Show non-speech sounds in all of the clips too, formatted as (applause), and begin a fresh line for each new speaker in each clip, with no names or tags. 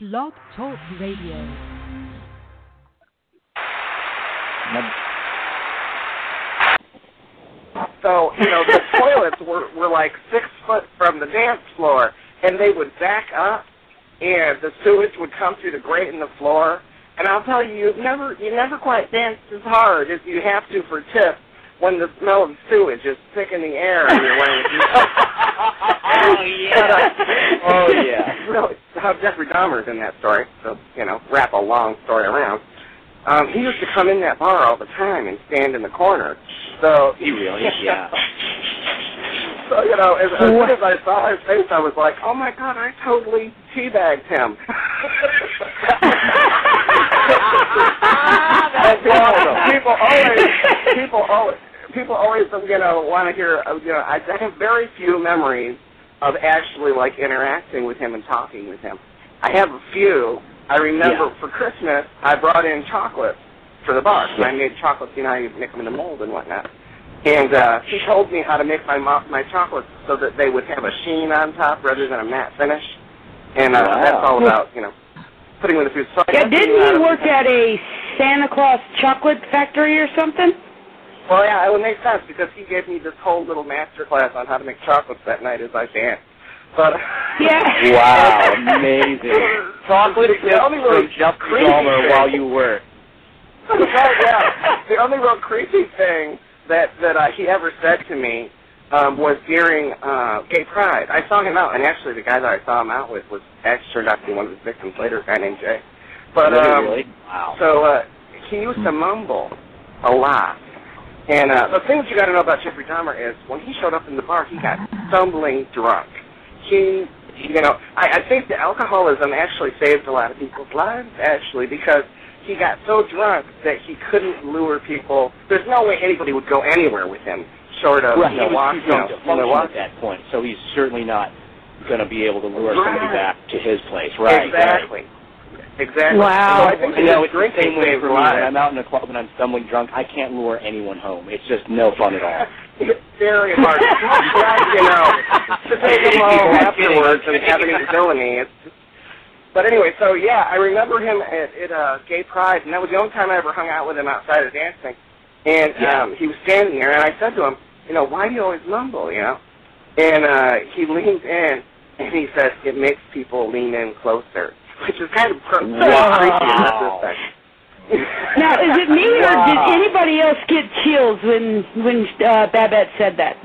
Blog Talk Radio.
So, you know, the (laughs) toilets were, were like six foot from the dance floor, and they would back up, and the sewage would come through the grate in the floor. And I'll tell you, you never, you never quite danced as hard as you have to for tips when the smell of sewage is thick in the air and you're wearing.
Oh yeah. oh yeah. (laughs)
Really, how Jeffrey Dahmer's in that story. So you know, wrap a long story around. Um, he used to come in that bar all the time and stand in the corner. So
he really, yeah. (laughs)
So you know, as, as soon as I saw his face, I was like, "Oh my god, I totally teabagged him." (laughs) and people, people always, people always, people always, you know, want to hear. uh, You know, I, I have very few memories of actually like interacting with him and talking with him. I have a few. I remember
Yeah.
for Christmas, I brought in chocolates for the bar. And I made chocolates, you know, you make them in a mold and whatnot. And uh, he told me how to make my mo- my chocolates so that they would have a sheen on top rather than a matte finish. And uh,
Wow.
that's all about, you know, putting in the food. So
Yeah, didn't he work at a Santa Claus chocolate factory or something?
Well, yeah, it would make sense because he gave me this whole little master class on how to make chocolates that night as I danced. But (laughs)
Yeah.
Wow, amazing. (laughs) Chocolate
The only
from
really
Jeffrey
creepy
Dahmer while you work.
oh, (laughs) yeah. The only real creepy thing that that uh, he ever said to me um, was during uh, Gay Pride. I saw him out, and actually, the guy that I saw him out with was actually turned out to be one of his victims later, a guy named Jay. But
Really,
um,
really? Wow.
So uh, he used to mumble a lot. And uh, the thing that you got to know about Jeffrey Dahmer is when he showed up in the bar, he got stumbling drunk. He, you know, I, I think the alcoholism actually saved a lot of people's lives, actually, because he got so drunk that he couldn't lure people. There's no way anybody would go anywhere with him short of
right,
you know,
he
you know,
young to
you know,
function
walk-
at that point, so he's certainly not going to be able to lure somebody back to his place. Right.
exactly. Exactly.
Wow.
So I think
You know, it's
his
the same way for me. When. I'm out in a club and I'm stumbling drunk, I can't lure anyone home. It's just no fun at all.
It's (laughs) very hard. Right, you know, to take them home afterwards and have any villainy. It's but anyway, so yeah, I remember him at, at uh, Gay Pride, and that was the only time I ever hung out with him outside of dancing. And
Yeah.
um, he was standing there, and I said to him, you know, why do you always mumble, you know? And uh, he leaned in, and he said, it makes people lean in closer, which is kind of pro-
Wow.
creepy in retrospect.
Now, is it me or
Wow.
did anybody else get chills when when uh, Babette said that?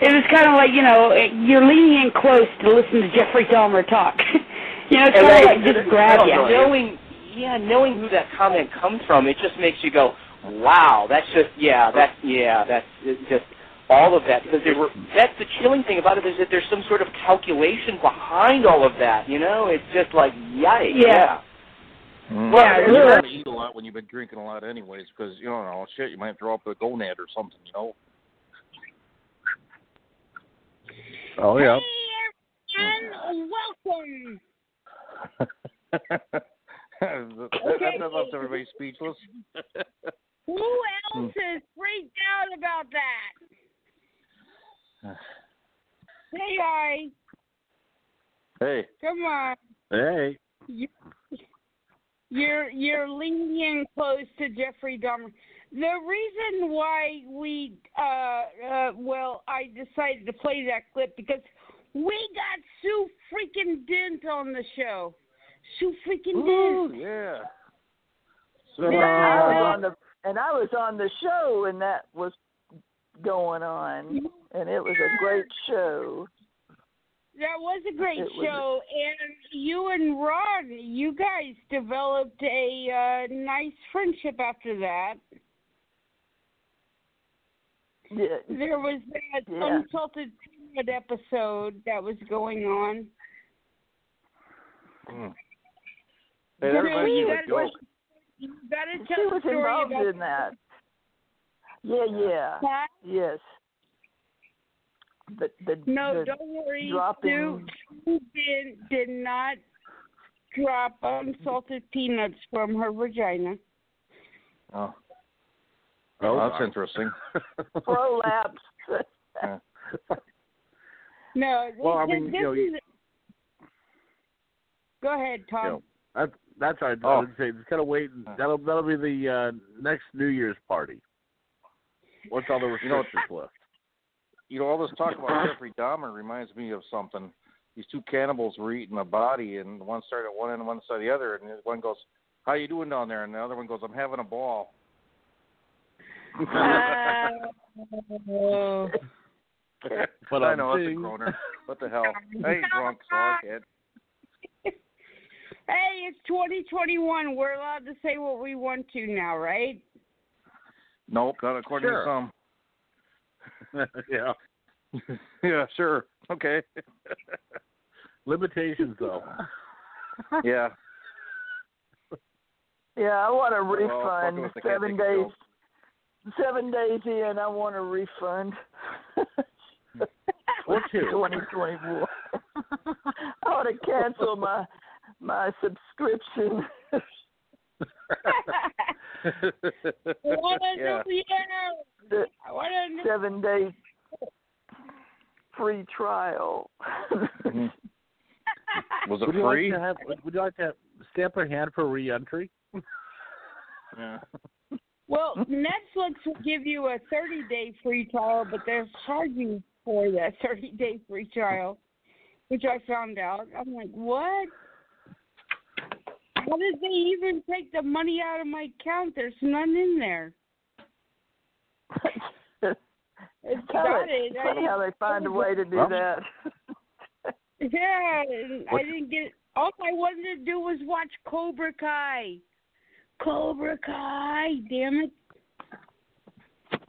It was kind of like you know you're leaning in close to listen to Jeffrey Dahmer talk. (laughs) you know, it's
And
kind of like just grab you.
knowing, yeah, knowing who that comment comes from, it just makes you go, "Wow, that's just yeah, that's yeah, that's just all of that." Because there were that's the chilling thing about it is that there's some sort of calculation behind all of that. You know, it's just like yikes.
Yeah.
Mm.
Well,
Yeah,
you
really.
want to eat a lot when you've been drinking a lot, anyways, because you don't know shit. You might drop a gonad or something, you know. Oh yeah.
And welcome. (laughs)
that, that, that left everybody speechless.
Who else is freaked out about that? Hey, guy,
hey,
come on.
hey.
You, you're you're leaning in close to Jeffrey Dahmer. The reason why we, uh, uh, well, I decided to play that clip because we got Sue freaking Dent on the show. Sue freaking
Ooh,
Dent.
yeah.
And I was on the and I was on the show and that was going on and it was a great show.
That was a great
It was-
show, and you and Ron, you guys developed a uh, nice friendship after that.
Yeah,
There was that
Yeah.
unsalted peanut episode that was going on.
Mm. Hey,
You
that
know, you gotta-
joke.
She
tell
was
the story
involved
about
in that. Yeah, yeah.
that.
Yes. The the,
No,
the
don't worry.
dropping
Sue did, did not drop unsalted peanuts from her vagina.
Oh. Oh, that's interesting. (laughs)
prolapse.
Yeah.
No, (laughs)
Well, I
this,
mean, you know,
is Go ahead, Tom.
Yeah. That's that's all right. I
Oh.
would say just kind of wait. and That'll that'll be the uh, next New Year's party. Once all the
You know,
restrictions lift.
You know, all this talk about Jeffrey Dahmer reminds me of something. These two cannibals were eating a body, and one started at one end and one started at the other, and one goes, "How you doing down there?" And the other one goes, "I'm having a ball."
Oh. (laughs)
But
I know it's a
seeing-
groaner. What the hell? I ain't (laughs) drunk, so I can't.
Hey, it's 2021. We're allowed to say what we want to now, right?
Nope, not according
Sure.
to some. (laughs)
yeah. (laughs)
yeah, sure. Okay. (laughs)
Limitations though.
yeah.
Yeah, I want a refund.
fuck it, they can't
seven
take a
days. Seven days in, I want a refund.
Or two.
2024. I want to cancel my my subscription.
I want to
Yeah.
know, yeah.
the
I want to
seven day free trial.
Mhm. (laughs) Was it
Would you like
free?
to have? Would you like to stamp a hand for re-entry? (laughs)
Yeah.
Well, Netflix will give you a 30 day free trial, but they're charging for that 30 day free trial, which I found out. I'm like, what? How did they even take the money out of my account? There's none in there. (laughs) It's
Kind
got
of
it. I
funny how they find a way to do
Well,
that. (laughs)
yeah, I didn't get. All I wanted to do was watch Cobra Kai. Cobra Kai, damn it!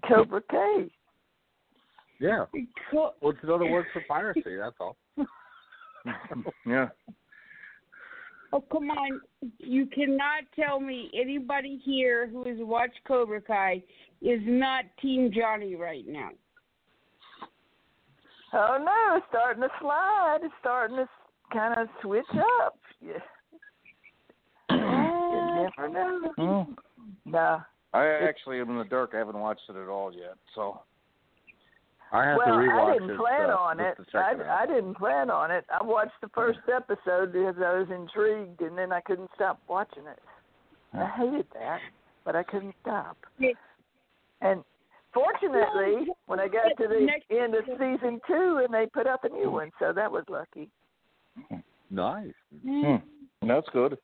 Cobra Kai.
Yeah.
Co-
Well, it's another word for piracy. That's all. (laughs)
yeah.
Oh, come on. You cannot tell me anybody here who has watched Cobra Kai is not Team Johnny right now.
Oh no, it's starting to slide. It's starting to kind of switch up. Yeah. You never know.
Hmm.
Nah.
I actually am in the dark. I haven't watched it at all yet. So
I have
well,
to rewatch
I didn't
it.
plan
uh,
on it.
just to check
I,
it.
I didn't plan on it. I watched the first episode because I was intrigued, and then I couldn't stop watching it. I hated that, but I couldn't stop.
Yeah.
And fortunately, when I got to the end of season two, and they put up a new one, so that was lucky.
Nice.
hmm. that's good.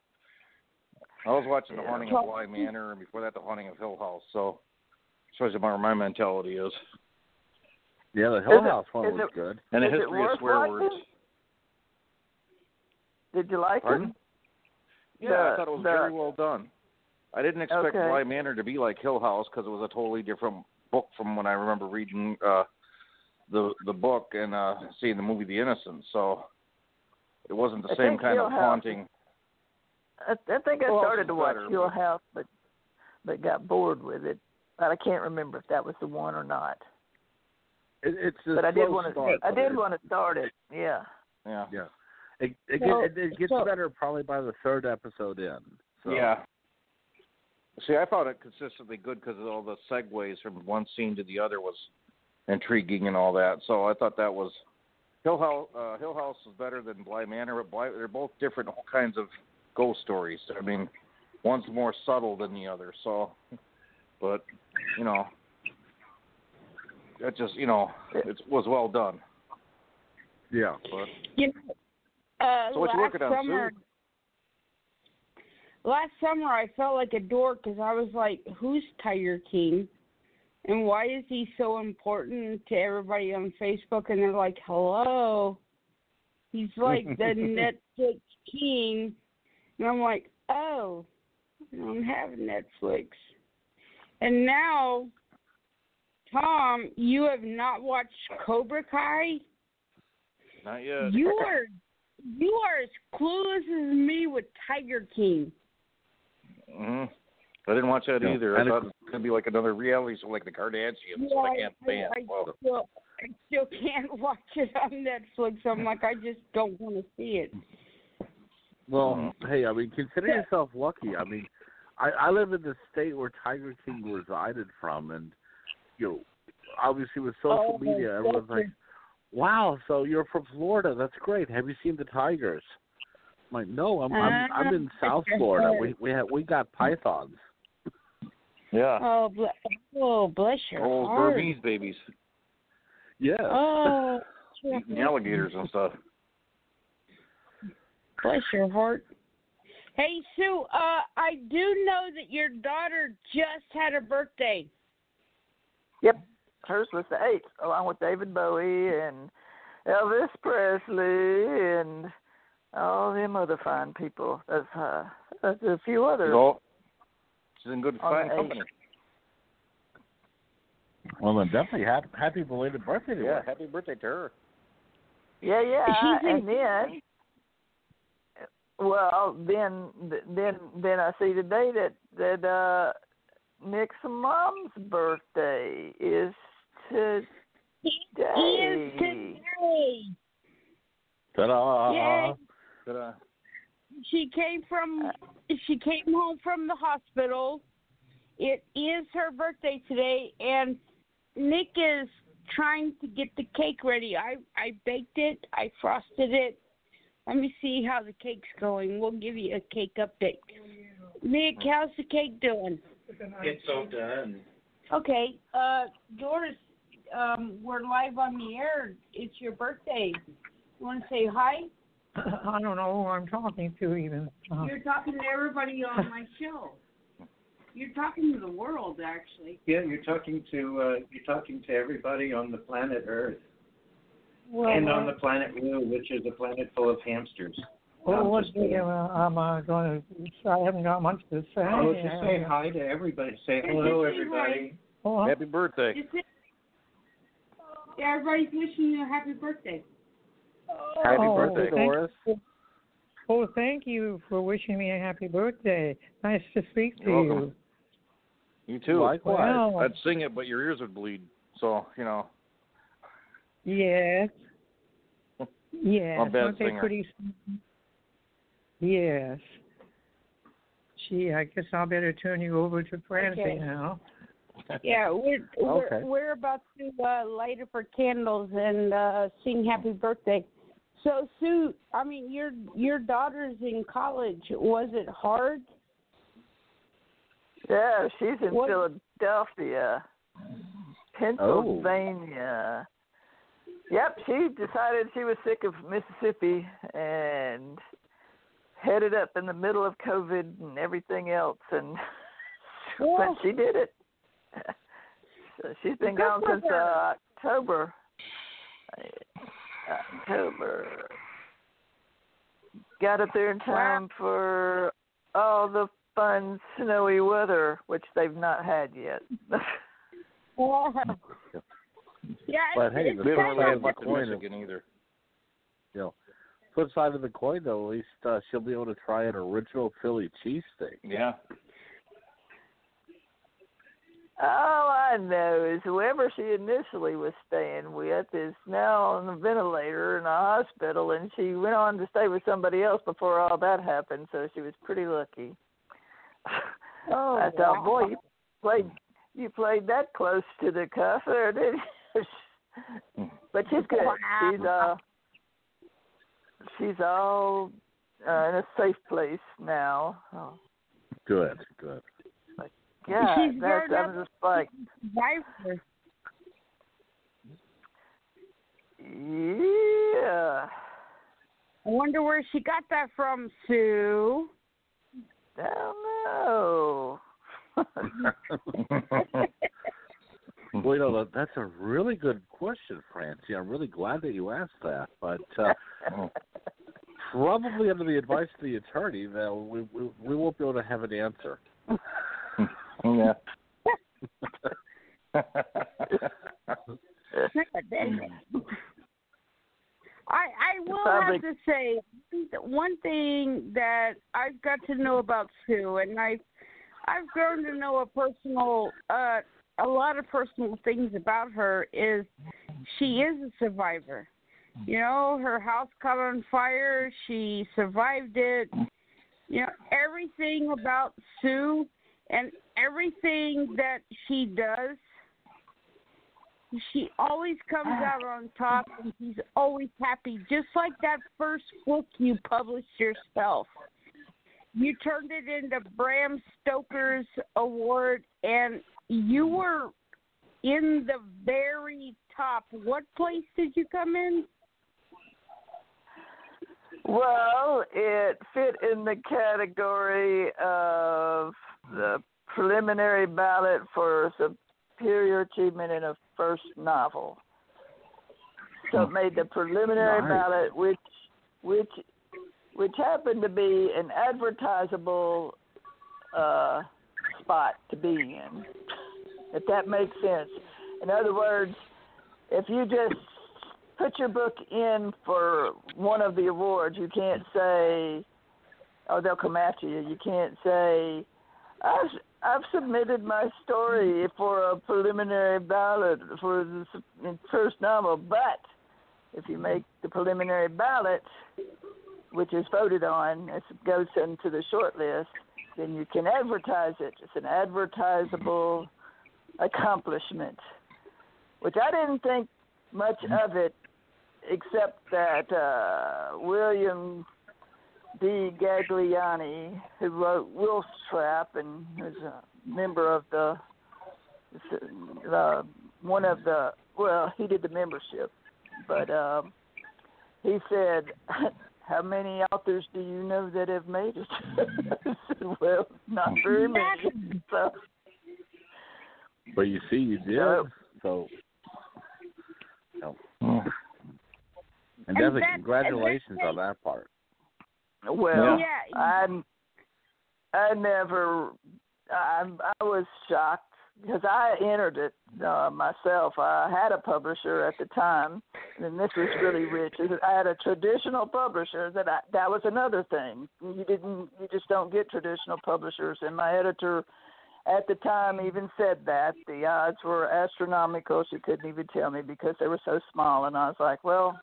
I was watching The
Yeah.
Haunting of Bly Manor, and before that, The Haunting of Hill House. So shows you where my mentality is.
Yeah, the Hill
Is it-
House one was
it-
good.
And a history of swear
watching?
words.
Did you like
Pardon?
it?
Yeah,
The-
I thought it was
the-
very well done. I didn't expect
Okay.
Bly Manor to be like Hill House because it was a totally different book from when I remember reading uh the the book and uh seeing the movie The Innocent. So it wasn't the
I
same kind
Hill
of
House-
haunting.
I, I think I
Hill House
started
is
to watch
better,
Hill House, but but got bored with it. But I can't remember if that was the one or not.
It, it's a
but I did want to.
start.
I did want to start it. Yeah.
Yeah.
Yeah. It it,
Well,
get, it, it gets
so-
better probably by the third episode in. So.
Yeah. See, I found it consistently good because all the segues from one scene to the other was intriguing and all that. So I thought that was Hill House. Uh, Hill House was better than Bly Manor, but Bly, they're both different all kinds of ghost stories. I mean, one's more subtle than the other. So, but you know, that just you know, it was well done.
Yeah.
But
You know, uh,
So what you
last
working on,
summer,
Sue?
last summer I felt like a dork because I was like, "Who's Tiger King?" And why is he so important to everybody on Facebook? And they're like, "Hello, he's like the (laughs) Netflix king." And I'm like, "Oh, I don't have Netflix." And now, Tom, you have not watched Cobra Kai.
not yet.
You are you are as clueless as me with Tiger King.
hmm I didn't watch that
Yeah.
either. I
And
thought it was gonna be like another reality show, like the Kardashians. but I can't stand.
I,
well,
still, I still can't (laughs) watch it on Netflix. I'm like, I just don't want to see it.
Well,
Mhm.
hey, I mean, consider yourself lucky. I mean, I I live in the state where Tiger King resided from, and you know, obviously with social
Oh,
media, everyone's
that's
like, "Wow, so you're from Florida? That's great. Have you seen the Tigers?" I'm like, no, I'm I'm, I'm in South Florida. We we have we got pythons.
Yeah.
Oh, bless, oh, bless your
Old
heart.
Burmese babies
Yes.
Oh, (laughs)
eating alligators and stuff.
bless your heart. Hey, Sue, uh, I do know that your daughter just had a birthday.
Yep, hers was the eighth, along with David Bowie and Elvis Presley and all them other fine people. That's uh, that's a few others.
So, she's in good fine
the
company.
Well, then definitely happy, happy belated birthday to
Yeah,
her.
happy birthday to her.
Yeah, yeah,
She's in-
and then, well, then, then, then I see today that that uh Nick's mom's birthday is today.
Is today.
Ta-da!
Yay.
But, uh,
She came from she came home from the hospital. It is her birthday today and Nick is trying to get the cake ready. I I baked it, I frosted it. Let me see how the cake's going. We'll give you a cake update. Nick, how's the cake doing?
It's so done.
Okay. Uh Doris, um, we're live on the air. It's your birthday. You wanna say hi? (laughs)
I don't know who I'm talking to even. Uh,
You're talking to everybody on my (laughs) show. You're talking to the world, actually.
Yeah, you're talking to uh, you're talking to everybody on the planet Earth
Well,
and on the planet Blue, which is a planet full of hamsters.
Well,
I'm
what
just
do you, uh, I'm uh, going to. I haven't got much to say.
Oh, just say hi to everybody. Say hello, everybody.
Oh,
happy birthday.
Just say- yeah, everybody's wishing you a happy birthday.
Happy
Oh,
birthday,
thank
Doris.
oh, thank you for wishing me a happy birthday. Nice to speak to
You're
you.
welcome. You too.
Likewise.
Well,
I'd sing it, but your ears would bleed. So you know.
yes. Yes. (laughs)
I'm a bad
Aren't they
singer.
pretty? Yes. Gee, I guess I'll better turn you over to Francie
Okay.
now. (laughs)
Yeah, we're we're we're about to uh, light up our candles and uh, sing happy birthday. So Sue, I mean your your daughter's in college. Was it hard?
Yeah, she's in
What-
Philadelphia, Pennsylvania. Oh. Yep, she decided she was sick of Mississippi and headed up in the middle of COVID and everything else, and (laughs) but she did it. (laughs) so she's been
Good
gone since uh, October. Uh, October. Got up there in time for all the fun snowy weather, which they've not had yet. (laughs)
yeah,
But hey,
it's
the
We
flip
don't
kind
really
side of the coin is,
Michigan either.
you know, flip side of the coin though, at least uh, she'll be able to try an original Philly cheesesteak.
Yeah.
All I know is whoever she initially was staying with is now on the ventilator in a hospital, and she went on to stay with somebody else before all that happened, so she was pretty lucky.
Oh, (laughs)
I thought,
wow.
boy, you played you played that close to the cuff there, didn't you? but she's good. She's uh she's all uh, in a safe place now. Oh,
Good, good.
yeah,
She's
that's
grown
I was just like,
survivor.
yeah.
I wonder where she got that from, Sue.
I Don't know. (laughs) (laughs)
well, you know, that's a really good question, Francie. I'm really glad that you asked that. But uh, (laughs) probably under the advice of the attorney, that we, we we won't be able to have an answer. (laughs)
yeah. (laughs)
I I will have to say one thing that I've got to know about Sue, and I I've grown to know a personal uh a lot of personal things about her is she is a survivor. You know, her house caught on fire, she survived it. You know, everything about Sue and everything that she does she always comes out on top, and she's always happy, just like that first book you published yourself. You turned it into Bram Stoker's Award, and you were in the very top. What place did you come in?
Well, it fit in the category of the preliminary ballot for superior achievement in a first novel. So it made the preliminary
Nice.
ballot, which which which happened to be an advertisable uh, spot to be in. If that makes sense. In other words, if you just put your book in for one of the awards, you can't say, "Oh, they'll come after you." You can't say, "I've I've submitted my story for a preliminary ballot for the first novel," but if you make the preliminary ballot, which is voted on, it goes into the short list, then you can advertise it. It's an advertisable accomplishment, which I didn't think much of it, except that uh, William D. Gagliani, who wrote Wolf's Trap and was a member of the, the one of the well, he did the membership, but um, he said. How many authors do you know that have made it? Said, (laughs) well, not very many. So,
But you see, you did.
So-
So, so
Hmm.
and
And
definitely
that-
congratulations
and
on that part.
Well,
Yeah.
I I never I I was shocked because I entered it uh, myself. I had a publisher at the time, and this was really rich. I had a traditional publisher that I, that was another thing. You didn't you just don't get traditional publishers, and my editor at the time even said that the odds were astronomical. She couldn't even tell me because they were so small, and I was like, well,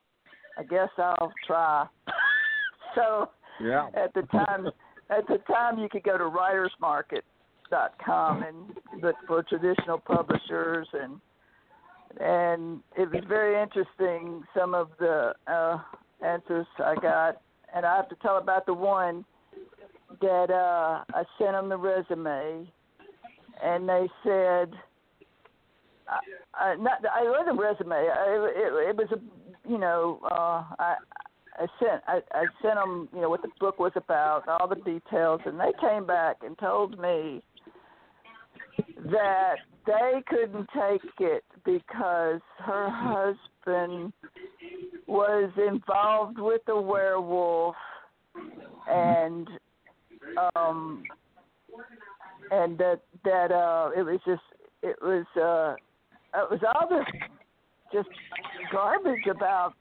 I guess I'll try. (laughs) so
Yeah.
at the time at the time you could go to writersmarket.com and look for traditional publishers. And and it was very interesting some of the uh answers I got. And I have to tell about the one that uh I sent them the resume. And they said I, I not I wasn't a resume. I, it, it was a you know uh I I sent I, I sent them you know what the book was about, all the details, and they came back and told me that they couldn't take it because her husband was involved with a werewolf and um and that that uh it was just it was uh it was all this just garbage about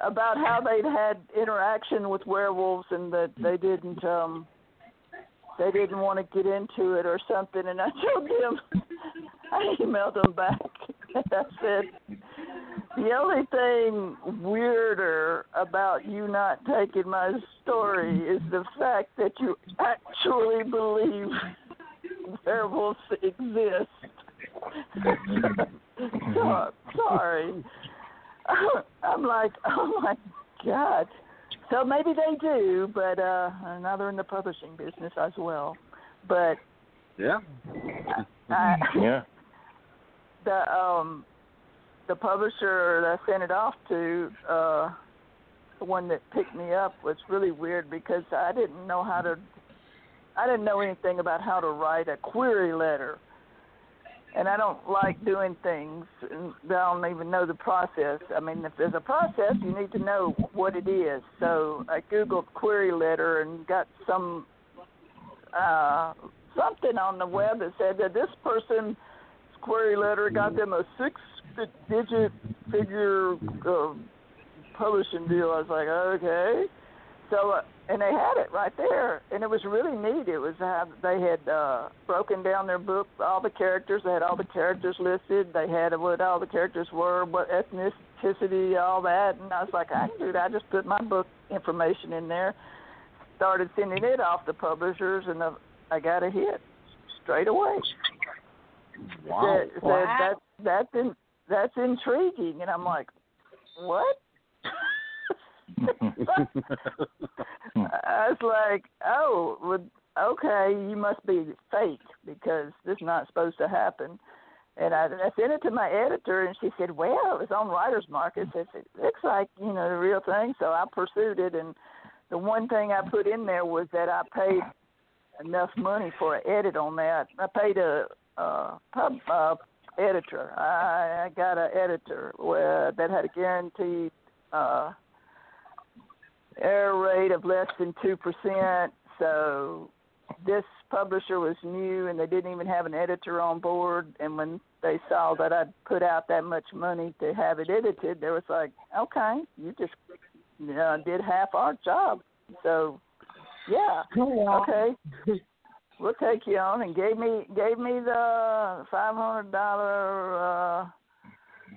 about how they'd had interaction with werewolves and that they didn't um they didn't want to get into it or something and I (laughs) told them I emailed them back and (laughs) I said the only thing weirder about you not taking my story is the fact that you actually believe werewolves exist. (laughs) so, sorry. I'm like, oh my god. So maybe they do, but uh now they're in the publishing business as well. But
Yeah.
I, (laughs)
Yeah.
the um the publisher that I sent it off to, uh the one that picked me up was really weird because I didn't know how to I didn't know anything about how to write a query letter. And I don't like doing things and I don't even know the process. I mean, if there's a process, you need to know what it is. So I googled query letter and got some uh something on the web that said that this person's query letter got them a six digit figure uh, publishing deal. I was like, okay. So, uh, and they had it right there, and it was really neat. It was how they had uh, broken down their book, all the characters. They had all the characters listed. They had what all the characters were, what ethnicity, all that. And I was like, I can do that. I just put my book information in there, started sending it off to publishers, and uh, I got a hit straight away.
Wow.
Said, said that that's in that's intriguing. And I'm like, what? I was like, oh, well, okay, you must be fake because this is not supposed to happen. And I, I sent it to my editor, and she said, "Well, it was on Writers Market. It looks like you know the real thing." So I pursued it, and the one thing I put in there was that I paid enough money for an edit on that. I paid a uh, pub uh, editor. I, I got an editor where, that had a guaranteed uh, error rate of less than two percent. So this publisher was new and they didn't even have an editor on board and when they saw that I'd put out that much money to have it edited, they was like, Okay, you just uh, did half our job. So yeah. Okay. we'll take you on and gave me gave me the five hundred dollar uh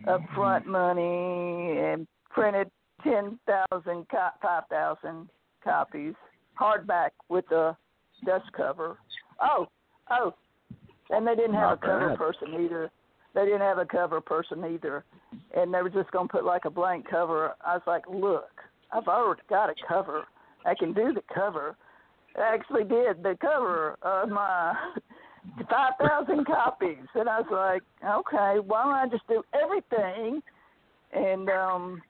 upfront money and printed ten thousand co- five thousand copies hardback with a dust cover. Oh, oh, and they didn't have
Not
a cover
bad.
person either. They didn't have a cover person either, and they were just going to put like a blank cover. I was like, look, I've already got a cover. I can do the cover. I actually did the cover of my (laughs) five thousand copies, and I was like, okay, why don't I just do everything? And um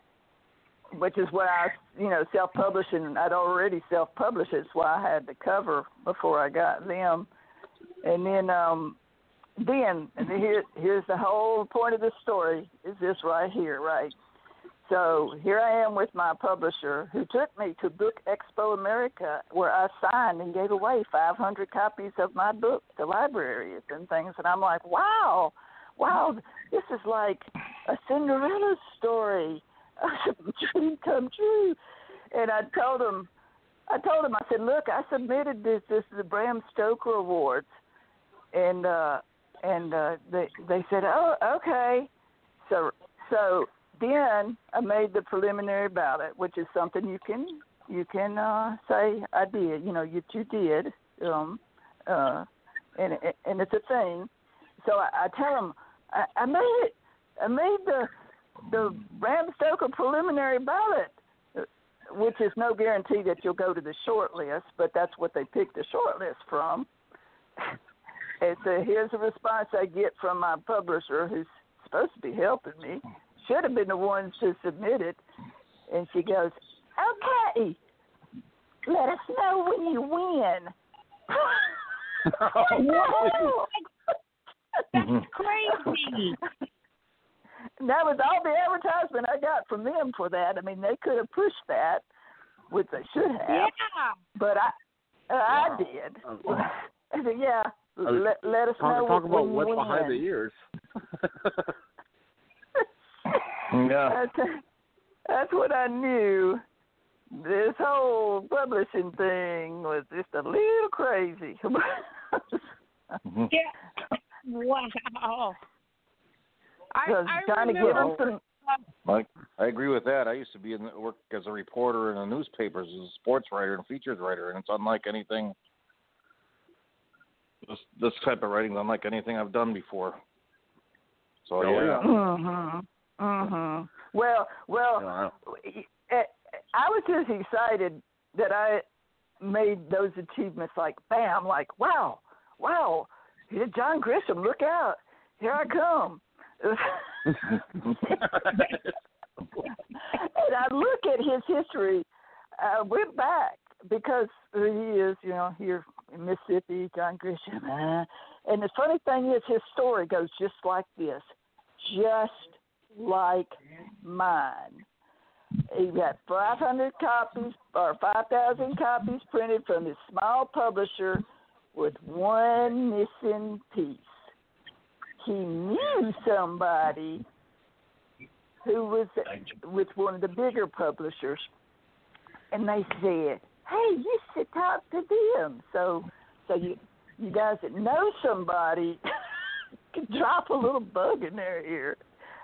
which is what I, you know, self-publishing. I'd already self-published. It's why I had the cover before I got them. And then, um, then here, here's the whole point of the story. Is this right here, right? So here I am with my publisher, who took me to Book Expo America, where I signed and gave away 500 copies of my book to libraries and things. And I'm like, wow, wow, this is like a Cinderella story dream come true. And I told him, I told him, I said, look, I submitted this. This is the Bram Stoker Awards, and uh, and uh, they they said, oh, okay. So so then I made the preliminary ballot, which is something you can you can uh, say I did. You know, you you did. Um, uh, and and it's a thing. So I, I tell them I, I made it. I made the the Bram Stoker preliminary ballot, which is no guarantee that you'll go to the short list, but that's what they picked the short list from. (laughs) And so here's a response I get from my publisher, who's supposed to be helping me, should have been the ones to submit it, and she goes, "Okay, let us know when you win." (laughs) (laughs)
Whoa, that's
Mhm.
crazy.
That was all the advertisement I got from them for that. I mean, they could have pushed that, which they should have.
Yeah.
But I, uh, I did. I (laughs) said, yeah.
I was
Let, let us know
Talk, talk about
when
what's
you
behind the ears. (laughs)
Yeah.
that's, that's what I knew. This whole publishing thing was just a little crazy. (laughs)
Yeah. Wow. I,
Because
I
trying to
remember,
get them some
Like I agree with that. I used to be in the, work as a reporter in the newspapers, as a sports writer and features writer, and it's unlike anything. This this type of writing is unlike anything I've done before. So
Oh,
yeah.
yeah.
Mhm. Mhm. Well, well,
Wow.
eh, I was just excited that I made those achievements. Like, bam! Like, wow, wow! Here, John Grisham, look out! Here I come! And I look at his history. I went back because he is, you know, here in Mississippi, John Grisham. Uh, (laughs) and the funny thing is, his story goes just like this, just like mine. He got 500 copies or 5,000 copies printed from his small publisher with one missing piece. He knew somebody who was with one of the bigger publishers, and they said, "Hey, you should talk to them." So, so you you guys that know somebody (laughs) can drop a little bug in their ear.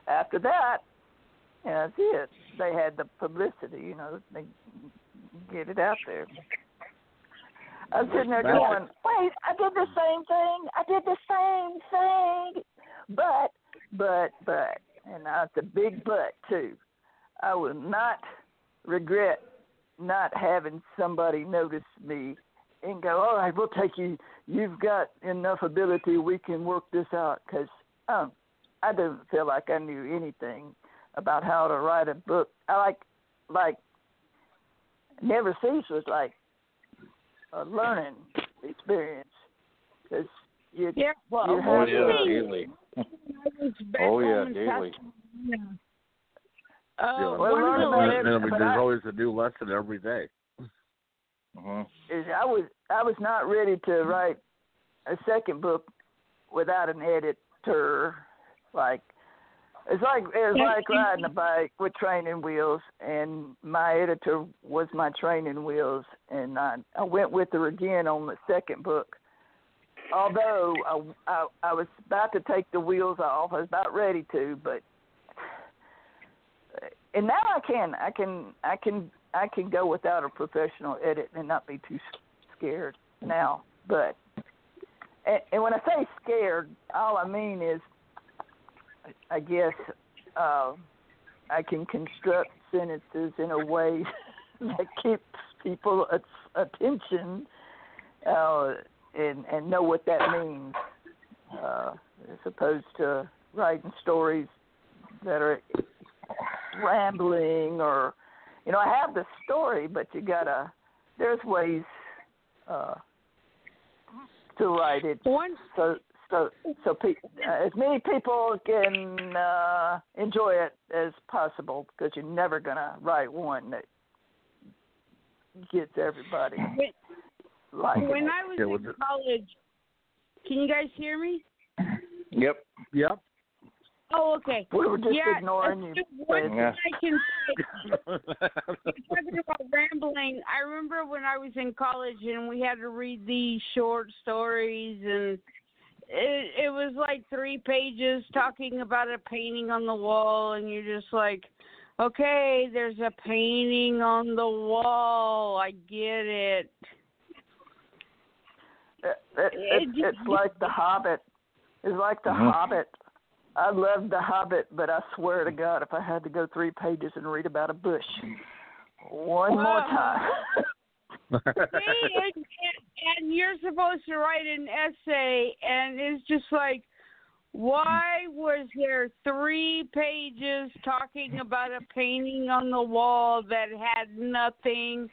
After that, yeah, that's it. They had the publicity, you know, they get it out there. I'm sitting there going, wait, I did the same thing. I did the same thing. But, but, but, and that's a big but too. I will not regret not having somebody notice me and go, all right, we'll take you. You've got enough ability. We can work this out because um, I don't feel like I knew anything about how to write a book. I like like Never Ceese was like a learning experience because you
Yeah, well,
you
Oh
have
yeah,
to-
daily.
I was back
Oh yeah, daily.
California.
Yeah,
Uh,
well,
one of the
about
And,
it,
and I mean,
but
there's
I-
always a new lesson every day.
hmm
is I was I was not ready to write a second book without an editor. Like it's like it's like riding a bike with training wheels, and my editor was my training wheels, and I I went with her again on the second book. Although I, I I was about to take the wheels off, I was about ready to, but and now I can I can I can I can go without a professional edit and not be too scared now. But and, and when I say scared, all I mean is, I guess uh, I can construct sentences in a way (laughs) that keeps people attention uh, and and know what that means, uh, as opposed to writing stories that are rambling or you know I have the story, but you gotta there's ways uh, to write it
one
so so so pe- uh, as many people can uh, enjoy it as possible because you're never gonna write one that gets everybody
when,
like
when I was
Yeah,
in
well,
college. Can you guys hear me?
Yep.
Yep.
Oh, okay.
we were just
yeah,
ignoring you.
that's One
Yeah.
I can say (laughs) talking about rambling, I remember when I was in college and we had to read these short stories and it it was like three pages talking about a painting on the wall and you're just like okay there's a painting on the wall i get it
It, it, it, it's like the Hobbit. It's like the
Mhm.
Hobbit. I love the Hobbit, but I swear to God, if I had to go three pages and read about a bush one more time, (laughs)
See, and, and, and you're supposed to write an essay, and it's just like, why was there three pages talking about a painting on the wall that had nothing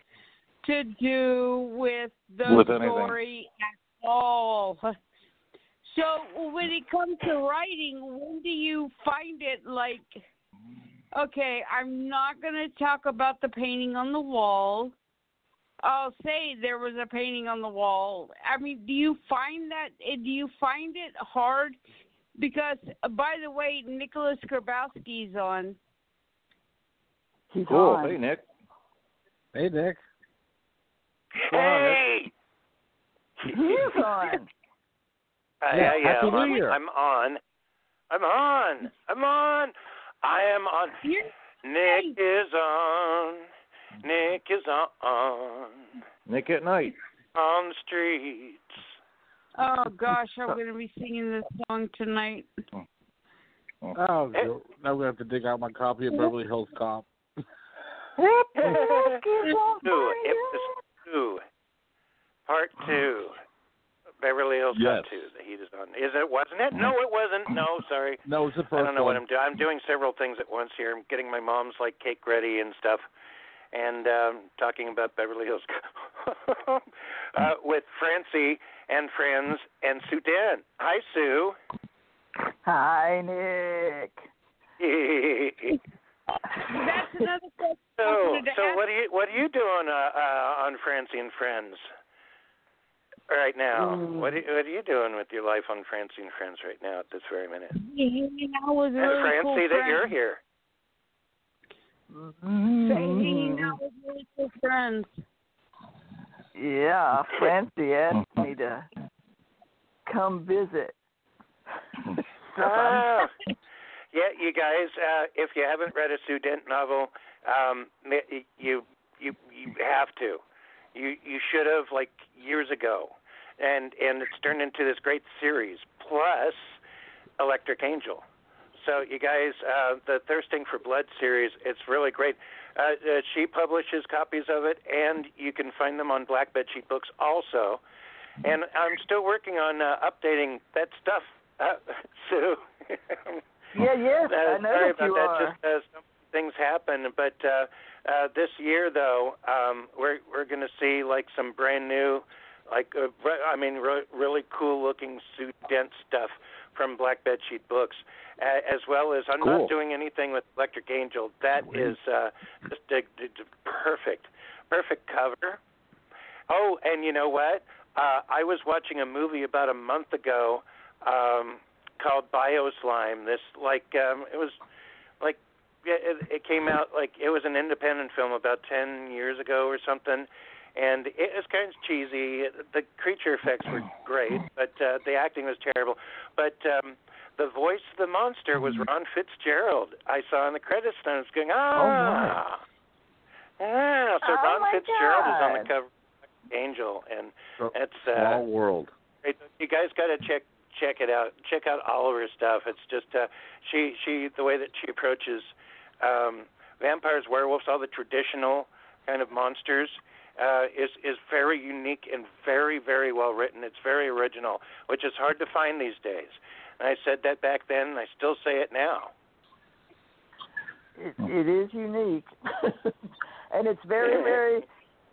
to do with the
With
story at all? So when it comes to writing, when do you find it like, okay, I'm not going to talk about the painting on the wall. I'll say there was a painting on the wall. I mean, do you find that? eh, Do you find it hard? Because, uh, by the way, Nicholas Grabowsky's on.
he's
Cool.
on.
Hey Nick.
Hey, Nick.
Hey,
He's on.
I, (laughs)
Yeah,
I
Happy
am.
New
I'm, I'm on. I'm on. I'm on. I am on.
You're,
Nick is on. Nick is on.
Nick at night.
On the streets.
oh gosh, I'm going to be singing this song tonight.
Oh, oh eh. go- now we have to dig out my copy of mm-hmm. Beverly Hills Cop.
Two. Two. Part two. Beverly Hills Cop two. The heat is on. Is it? Wasn't it? No, it wasn't. No, mm-hmm. sorry.
No, it's the first
I don't know
one.
what I'm doing. I'm doing several things at once here. I'm getting my mom's like cake ready and stuff, and um, talking about Beverly Hills (laughs) uh, with Francie and friends and Sue Dent. Hi, Sue.
Hi, Nick. (laughs)
That's another question.
So, so
ask.
what are you what are you doing uh, uh, on Francie and friends right now?
Mm.
What are, what are you doing with your life on Francie and friends right now at this very minute?
Hanging out with
And
really
Francie,
cool
that
friends.
you're here.
Hanging
Mm,
out with really cool friends.
yeah, (laughs) Francie asked me to come visit. (laughs) So
Ah. yeah, you guys, uh, if you haven't read a Sue Dent novel, um, you you you have to. You you should have like years ago, and and it's turned into this great series plus Electric Angel. So you guys, uh, the Thirsting for Blood series, it's really great. Uh, uh, she publishes copies of it, and you can find them on Black Bed Sheet Books also. And I'm still working on uh, updating that stuff, uh, (laughs) Sue. (laughs)
Yeah, yeah,
uh,
I know
sorry about
you
that.
are.
Just uh, some things happen, but uh, uh, this year though, um, we're we're going to see like some brand new, like uh, re- I mean, re- really cool looking Sue Dent stuff from Black Bed Sheet Books, as well as I'm
Cool.
not doing anything with Electric Angel. That is uh, just a, a, a perfect, perfect cover. Oh, and you know what? Uh, I was watching a movie about a month ago um, called Bioslime. This like um, it was like it, it came out like it was an independent film about ten years ago or something, and it was kind of cheesy. The creature effects were great, but uh, the acting was terrible. But um, the voice of the monster was Ron Fitzgerald. I saw in the credits, and I was going, ah, ah. So
Oh,
Ron
my
Fitzgerald is on the cover. of Angel, and
So,
it's uh,
Small world.
Great. You guys got to check check it out. Check out all of her stuff. It's just uh, she she the way that she approaches um, vampires, werewolves, all the traditional kind of monsters uh, is is very unique and very very well written. It's very original, which is hard to find these days. And I said that back then, and I still say it now.
It, it is unique, (laughs) and it's very, very,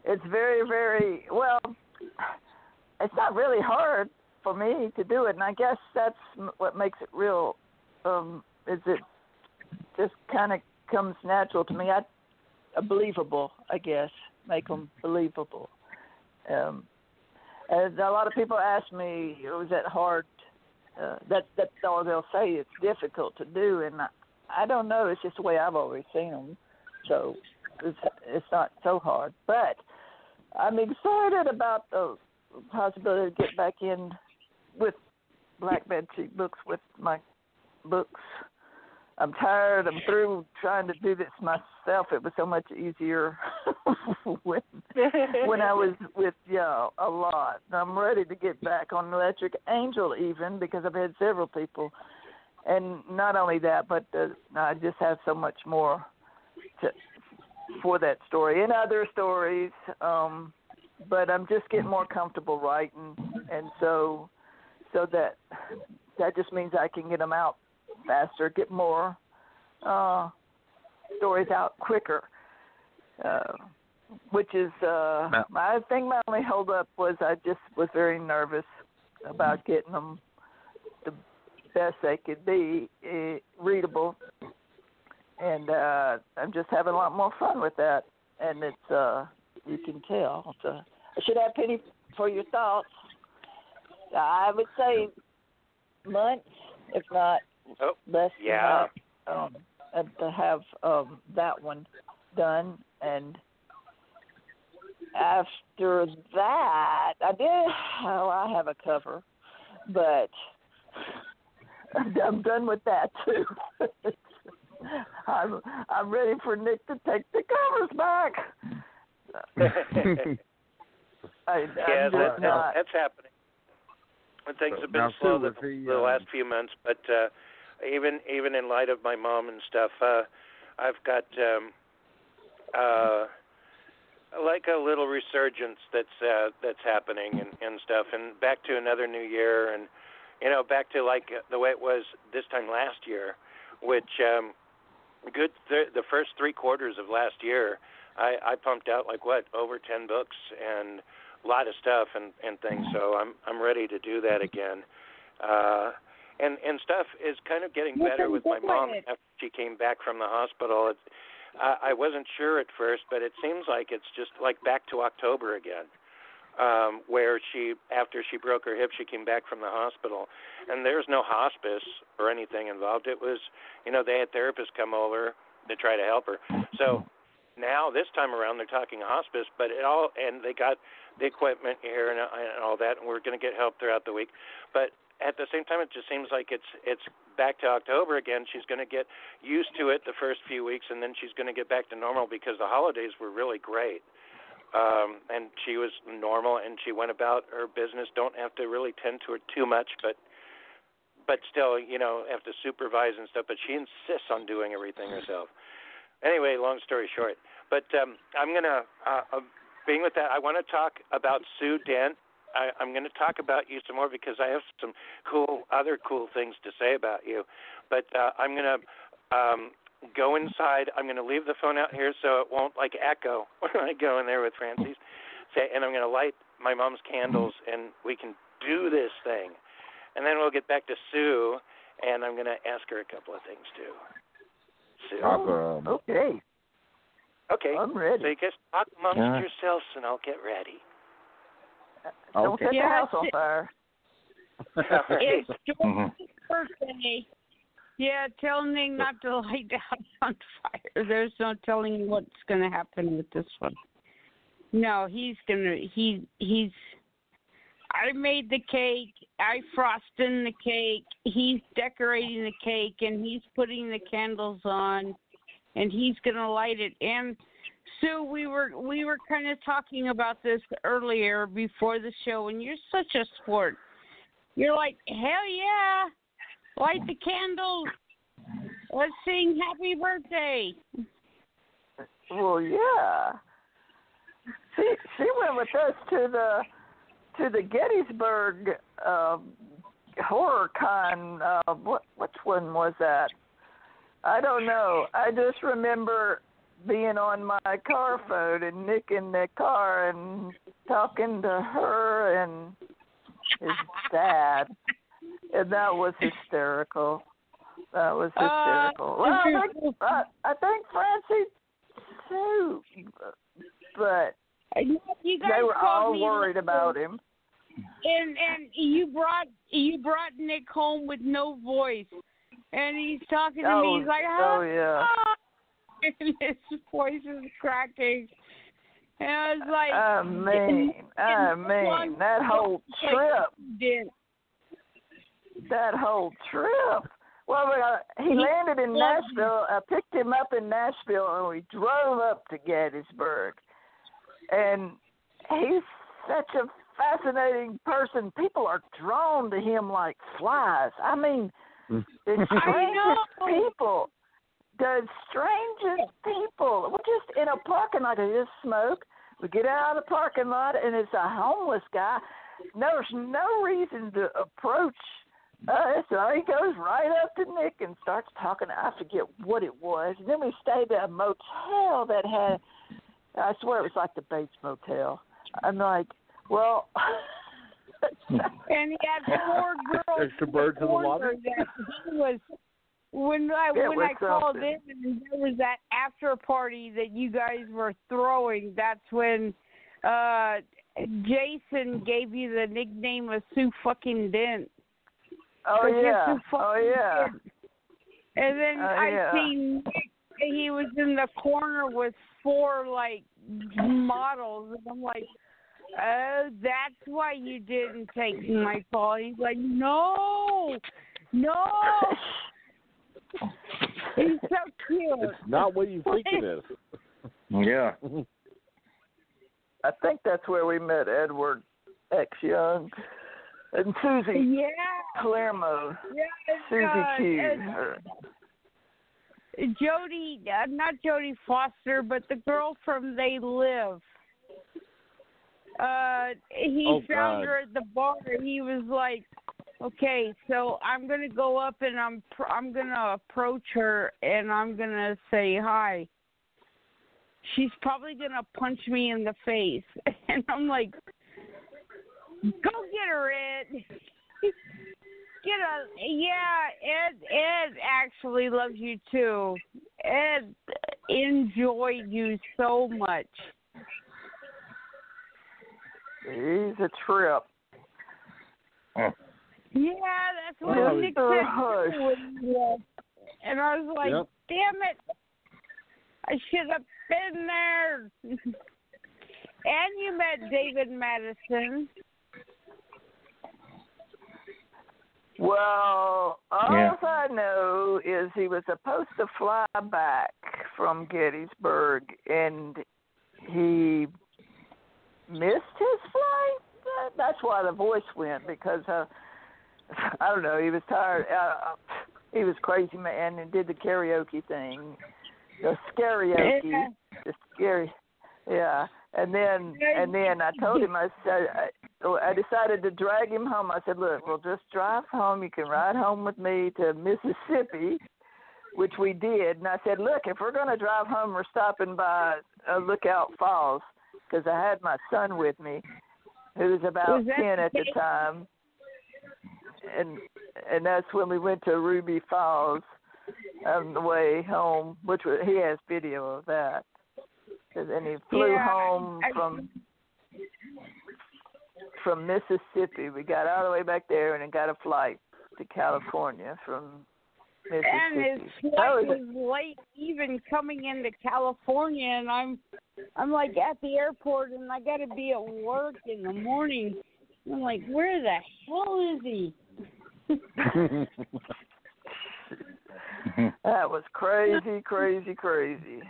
it's very, very well. It's not really hard for me to do it, and I guess that's what makes it real. Um, is it just kind of comes natural to me? I uh, believable, I guess, make them believable. Um, and a lot of people ask me, "Was that hard?" Uh, that that's all they'll say. It's difficult to do, and I, I don't know. It's just the way I've always seen them. So it's it's not so hard. But I'm excited about the possibility to get back in with Black Bed Sheet books with my books. I'm tired. I'm through trying to do this myself. It was so much easier (laughs) when when I was (laughs) with y'all a lot. I'm ready to get back on Electric Angel even because I've had several people, and not only that, but uh, I just have so much more to for that story and other stories. Um, but I'm just getting more comfortable writing, and so so that that just means I can get them out faster, get more uh, stories out quicker. Uh, which is uh
Now-
I think my only hold up was I just was very nervous about getting them the best they could be uh, readable. And uh I'm just having a lot more fun with that. And it's uh you can tell. So I should have Penny for your thoughts. I would say months if not
Oh,
less
yeah.
than that um and to have um that one done and after that I did oh I have a cover but I'm I'm done with that too. (laughs) I'm I'm ready for Nick to take the covers back. (laughs) I, I'm
yeah, that, that, that's happening. And things
So
have been
now,
slow
Sue,
the,
with the,
the
um,
last few months, but uh, even even in light of my mom and stuff, uh, I've got um, uh, like a little resurgence that's uh, that's happening and, and stuff, and back to another new year, and you know back to like the way it was this time last year, which um, good th- the first three quarters of last year, I, I pumped out like what over ten books and a lot of stuff and and things. So I'm I'm ready to do that again. Uh, and and stuff is kind of getting better with my mom after she came back from the hospital. It, I, I wasn't sure at first, but it seems like it's just like back to October again. Um, where she, after she broke her hip, she came back from the hospital, and there's no hospice or anything involved. It was, you know, they had therapists come over to try to help her. So now this time around they're talking hospice, but it all and they got the equipment here and, and all that, and we're going to get help throughout the week. But at the same time, it just seems like it's it's back to October again. She's going to get used to it the first few weeks, and then she's going to get back to normal because the holidays were really great. Um, and she was normal, and she went about her business. Don't have to really tend to her too much, but but still, you know, have to supervise and stuff. But she insists on doing everything herself. Anyway, long story short, but um, I'm gonna, uh, uh, being with that, I want to talk about Sue Dent. I, I'm going to talk about you some more because I have some cool, other cool things to say about you. But uh, I'm going to um, go inside. I'm going to leave the phone out here so it won't like echo (laughs) when I go in there with Francis. Say, and I'm going to light my mom's candles, and we can do this thing. And then we'll get back to Sue, and I'm going to ask her a couple of things too. Sue.
Oh, okay.
Okay.
I'm ready.
So you guys talk amongst
Yeah.
yourselves, and I'll get ready.
Uh, don't
Okay.
set the
Yeah,
house on fire. (laughs)
It's. (laughs) George's mm-hmm. birthday. Yeah, tell Nick not to light the house on fire. There's no telling what's going to happen with this one. No, he's gonna. He he's. I made the cake. I frosted the cake. He's decorating the cake, and he's putting the candles on, and he's gonna light it. And Sue, we were we were kind of talking about this earlier before the show, and you're such a sport. You're like, hell yeah, light the candles. Let's sing happy birthday.
Well, yeah. She she went with us to the to the Gettysburg uh, horror con. Uh, what which one was that? I don't know. I just remember being on my car phone and Nick in the car and talking to her and his dad, and that was hysterical. That was hysterical. well, I think, I, I think Francie too, but
You guys
they were all worried about him.
And and you brought you brought Nick home with no voice, and he's talking to
Oh,
me. He's like,
oh, yeah.
"Ah," and his voice is cracking. And I was like,
I mean, I mean, that whole trip,
Did.
that whole trip. Well, uh, he landed in Nashville. I picked him up in Nashville, and we drove up to Gettysburg. And he's such a fascinating person. People are drawn to him like flies. I mean, the (laughs) strangest people. The strangest people. We're just in a parking lot. I just smoke. We get out of the parking lot, and it's a homeless guy. There's no reason to approach us. So he goes right up to Nick and starts talking. I forget what it was. And then we stayed at a motel that had, I swear it was like the Bates Motel. I'm like, well. (laughs)
And he had four (laughs) girls.
Extra birds in the
corner
water?
That he was when I
It
when I called in and there was that after party that you guys were throwing. That's when uh Jason gave you the nickname of Sue fucking Dent.
Oh yeah. Oh yeah.
Dent. And then
Oh,
I
yeah.
seen Nick, he was in the corner with four like models, and I'm like, oh, that's why you didn't take my call. He's like, no, no. (laughs) He's so cute.
It's not what you think it is. (laughs)
Yeah.
I think that's where we met Edward X Young and Susie
Yeah,
Palermo.
yeah.
Susie
uh,
Q.
and Jody, uh, not Jody Foster, but the girl from They Live. Uh, he
Oh,
found
God.
her at the bar. And he was like, "Okay, so I'm gonna go up and I'm pr- I'm gonna approach her and I'm gonna say hi." She's probably gonna punch me in the face, (laughs) and I'm like, "Go get her, Ed." (laughs) Get a yeah, Ed. Ed actually loves you too. Ed enjoyed you so much.
He's a trip. Mm.
Yeah, that's what
Mr.
Nick said
Hush.
too when he left. And I was like,
Yep.
damn it. I should have been there. and you met David Madison.
Well, all
Yeah.
I know is he was supposed to fly back from Gettysburg, and he missed his flight. That's why the voice went because uh, (laughs) I don't know. He was tired. Uh, he was crazy man and did the karaoke thing, the karaoke,
Yeah.
the scary, yeah. And then and then I told him I said I, I decided to drag him home. I said, look, we'll just drive home. You can ride home with me to Mississippi, which we did. And I said, look, if we're going to drive home, we're stopping by uh, Lookout Falls because I had my son with me, who was about
Was
ten at the- time, and and that's when we went to Ruby Falls on the way home, which was, he has video of that. And he flew
Yeah,
home
I-
from from Mississippi. We got all the way back there and then got a flight to California from Mississippi.
And
his
flight
was
late even coming into California and I'm I'm like at the airport and I gotta be at work in the morning. I'm like, where the hell is he? (laughs)
that was crazy, crazy, crazy.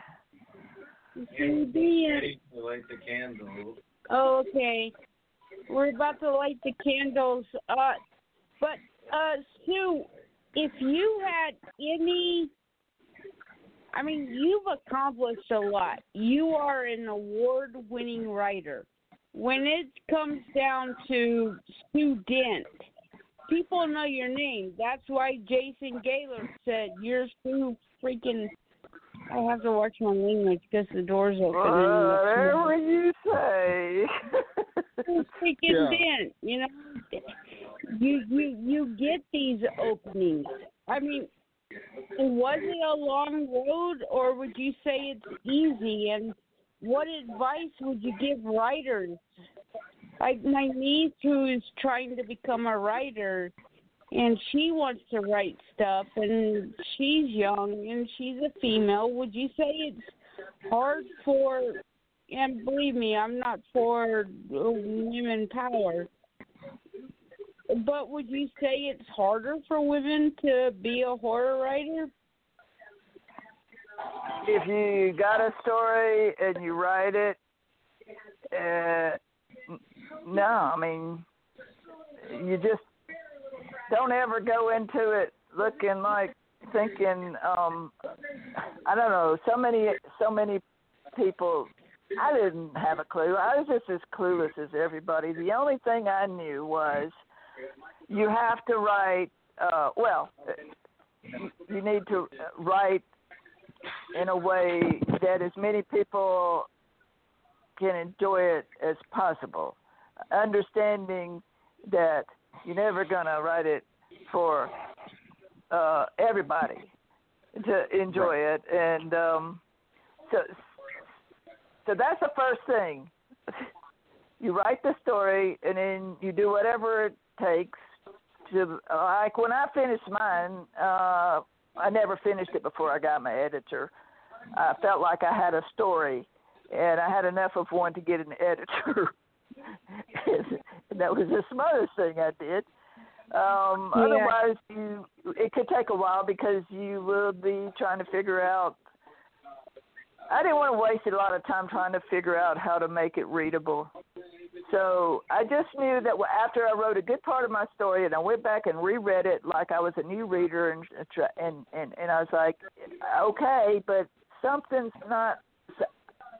Should be in-
Ready to light the candle.
Oh, okay. We're about to light the candles. Uh, but uh, Sue, if you had any, I mean, you've accomplished a lot. You are an award-winning writer. When it comes down to Sue Dent, people know your name. That's why Jason Gaylor said you're Sue freaking. I have to watch my language because the door's open.
Whatever you say.
freaking
Yeah.
dent. You know, you you you get these openings. I mean, was it a long road, or would you say it's easy? And what advice would you give writers? Like my niece, who is trying to become a writer, and she wants to write stuff, and she's young and she's a female. Would you say it's hard for and believe me, I'm not for women power. But would you say it's harder for women to be a horror writer?
if you got a story and you write it, uh, no, I mean, you just don't ever go into it looking like thinking, um, I don't know, so many, so many people. I didn't have a clue. I was just as clueless as everybody. The only thing I knew was you have to write. Uh, well, you need to write in a way that as many people can enjoy it as possible. Understanding that you're never going to write it for uh, everybody to enjoy it, and um, so so that's the first thing. You write the story, and then you do whatever it takes to like when I finished mine. Uh, I never finished it before I got my editor. I felt like I had a story, and I had enough of one to get an (laughs) editor. That was the smartest thing I did. Um,
Yeah.
Otherwise, you it could take a while because you will be trying to figure out. I didn't want to waste a lot of time trying to figure out how to make it readable. So I just knew that after I wrote a good part of my story, and I went back and reread it like I was a new reader, and and and, and I was like, okay, but something's not,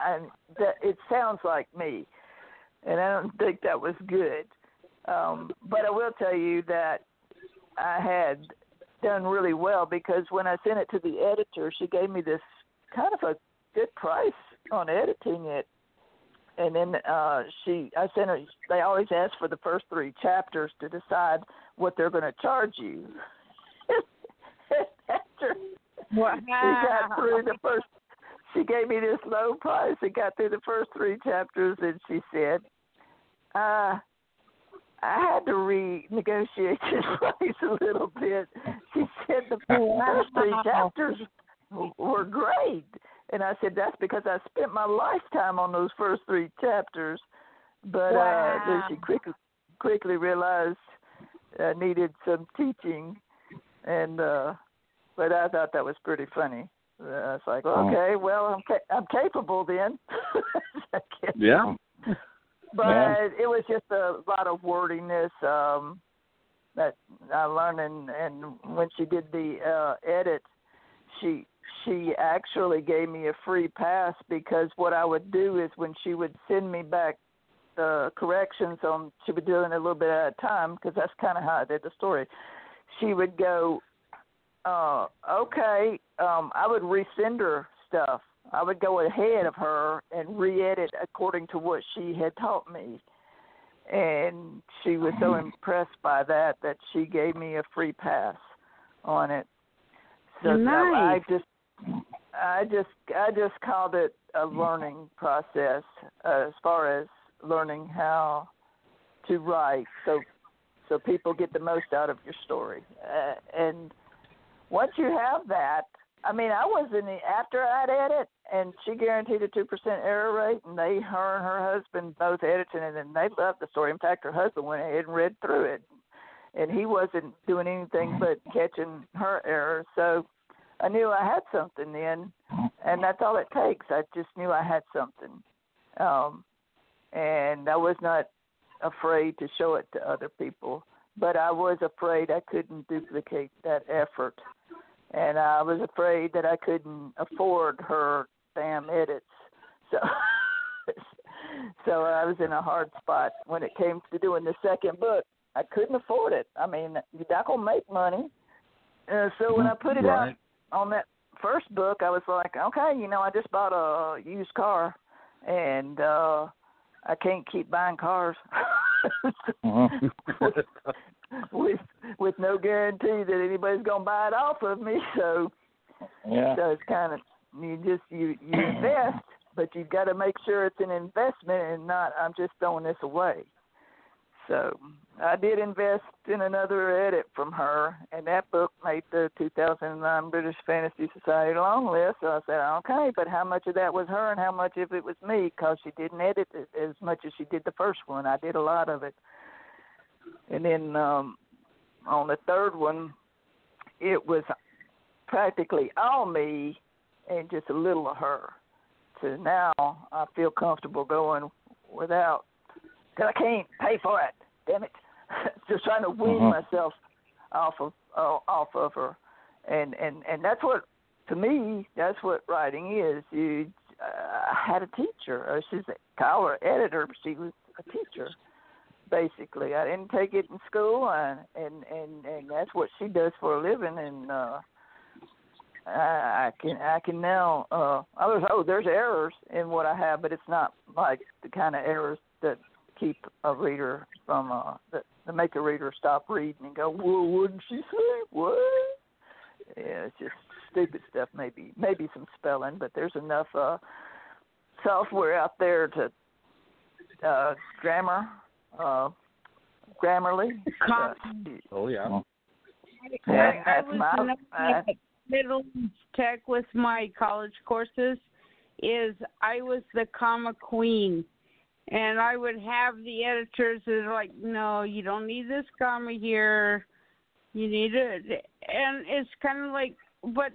and that it sounds like me, and I don't think that was good. Um, but I will tell you that I had done really well because when I sent it to the editor, she gave me this kind of a good price on editing it and then uh she I sent her they always ask for the first three chapters to decide what they're going to charge you. (laughs) After
Wow.
she got through the first she gave me this low price and got through the first three chapters and she said, uh I had to renegotiate (laughs) this price a little bit. She said the (laughs) first three chapters were great. And I said, that's because I spent my lifetime on those first three chapters. But uh, then she quickly quickly realized I needed some teaching, and uh, but I thought that was pretty funny. Uh, I was like, okay, well, I'm ca- I'm capable then. (laughs)
Yeah.
But
Yeah.
it was just a lot of wordiness. Um, that I learned, and and when she did the uh, edit, she she actually gave me a free pass because what I would do is when she would send me back the corrections on, she would do it a little bit at a time because that's kind of how I did the story. She would go, uh, okay, um, I would resend her stuff. I would go ahead of her and re-edit according to what she had taught me. And she was so impressed by that that she gave me a free pass on it. So
Nice.
I just I just I just called it a learning process uh, as far as learning how to write so so people get the most out of your story. Uh, and once you have that, I mean, I was in the after I'd edit, and she guaranteed a two percent error rate, and they, her and her husband both edited it, and they loved the story. In fact, her husband went ahead and read through it, and he wasn't doing anything but catching her errors. So I knew I had something then, and that's all it takes. I just knew I had something, um, and I was not afraid to show it to other people. But I was afraid I couldn't duplicate that effort, and I was afraid that I couldn't afford her damn edits. So, (laughs) so I was in a hard spot when it came to doing the second book. I couldn't afford it. I mean, you're not gonna make money. Uh, so when I put it out on that first book, I was like, okay, you know, I just bought a used car, and uh I can't keep buying cars (laughs)
Mhm. (laughs) (laughs)
with with no guarantee that anybody's gonna buy it off of me. So
Yeah.
so it's kind of you just you you invest, but you've got to make sure it's an investment and not I'm just throwing this away. So I did invest in another edit from her, and that book made the 2009 British Fantasy Society long list. So I said, okay, but how much of that was her and how much of it was me? Because she didn't edit it as much as she did the first one. I did a lot of it. And then um, on the third one, it was practically all me and just a little of her. So now I feel comfortable going without, because I can't pay for it. Damn it! (laughs) just trying to wean
Mhm.
myself off of uh, off of her, and and and that's what to me that's what writing is. You uh, I had a teacher. Uh, she's a her editor, but she was a teacher basically. I didn't take it in school, and and and, and that's what she does for a living. And uh, I, can I can now. Uh, I was oh, there's errors in what I have, but it's not like the kind of errors that keep a reader from uh that, that make a reader stop reading and go, well, did she say? What? Yeah, it's just stupid stuff. Maybe maybe some spelling, but there's enough uh software out there to uh grammar uh Grammarly.
Oh yeah.
yeah,
I, I
that's
was
my
in
uh,
middle tech with my college courses. Is I was the comma queen, and I would have the editors that are like, no, you don't need this comma here. You need it, and it's kind of like, but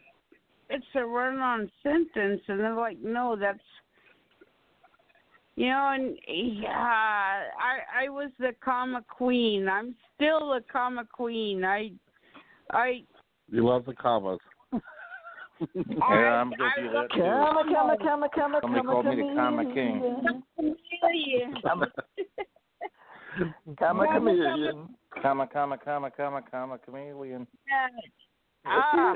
it's a run-on sentence, and they're like, no, that's you know, and yeah, I I was the comma queen. I'm still the comma queen. I I
You love the commas.
Yeah, I'm guilty of that too.
Comma, comma, comma, comma,
Somebody
comma,
called me the comma king. (laughs)
chameleon.
Comma, comma, chameleon.
Comma, comma, comma, comma, comma, chameleon.
ah,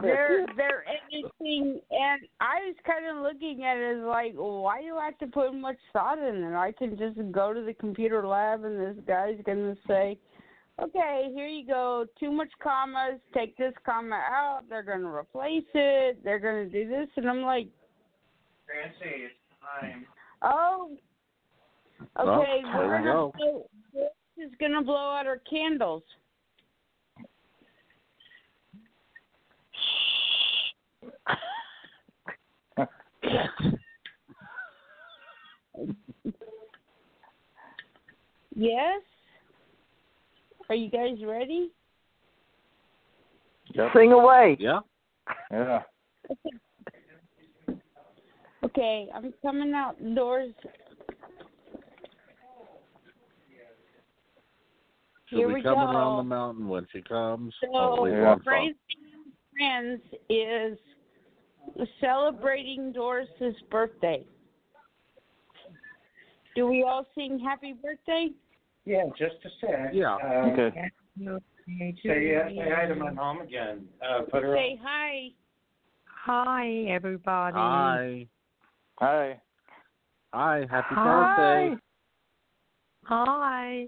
they're they're anything, and I was kind of looking at it as like, why do I have to put much thought in it? I can just go to the computer lab, and this guy's gonna say, okay, here you go, too much commas, take this comma out. They're gonna replace it. They're gonna do this, and I'm like,
Francie, it's time.
oh, okay,
there
we're gonna
go.
blow, this is gonna blow out our candles. Yes. Are you guys ready?
Yep.
Sing away.
Yeah.
Yeah. (laughs)
Okay, I'm coming outdoors.
She'll
Here
be
we
coming
go.
around the mountain when she comes.
So,
Hopefully
Yeah.
one song.
Friends Friends is celebrating Doris's birthday. Do we all sing happy birthday?
Yeah, just a sec.
Yeah.
Uh,
Okay.
Say, uh, say hi to my mom again. Uh, put her
Say hi.
Hi, everybody.
Hi.
Hi.
Hi. Happy
Hi.
birthday.
Hi.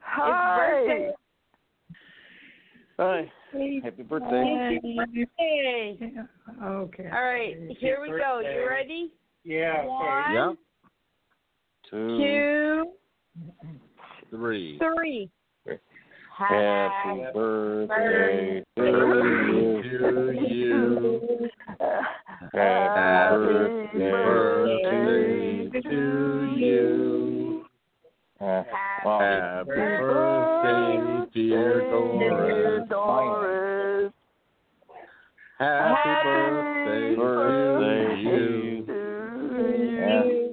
Hi.
birthday.
Hi. Happy birthday.
Hey.
Okay.
All right, here we go. You ready?
Yeah.
One,
Yep.
Two.
two,
Three.
three.
Happy birthday to
To
you. Happy
birthday to you.
Happy
birthday, dear Doris. Happy birthday to you.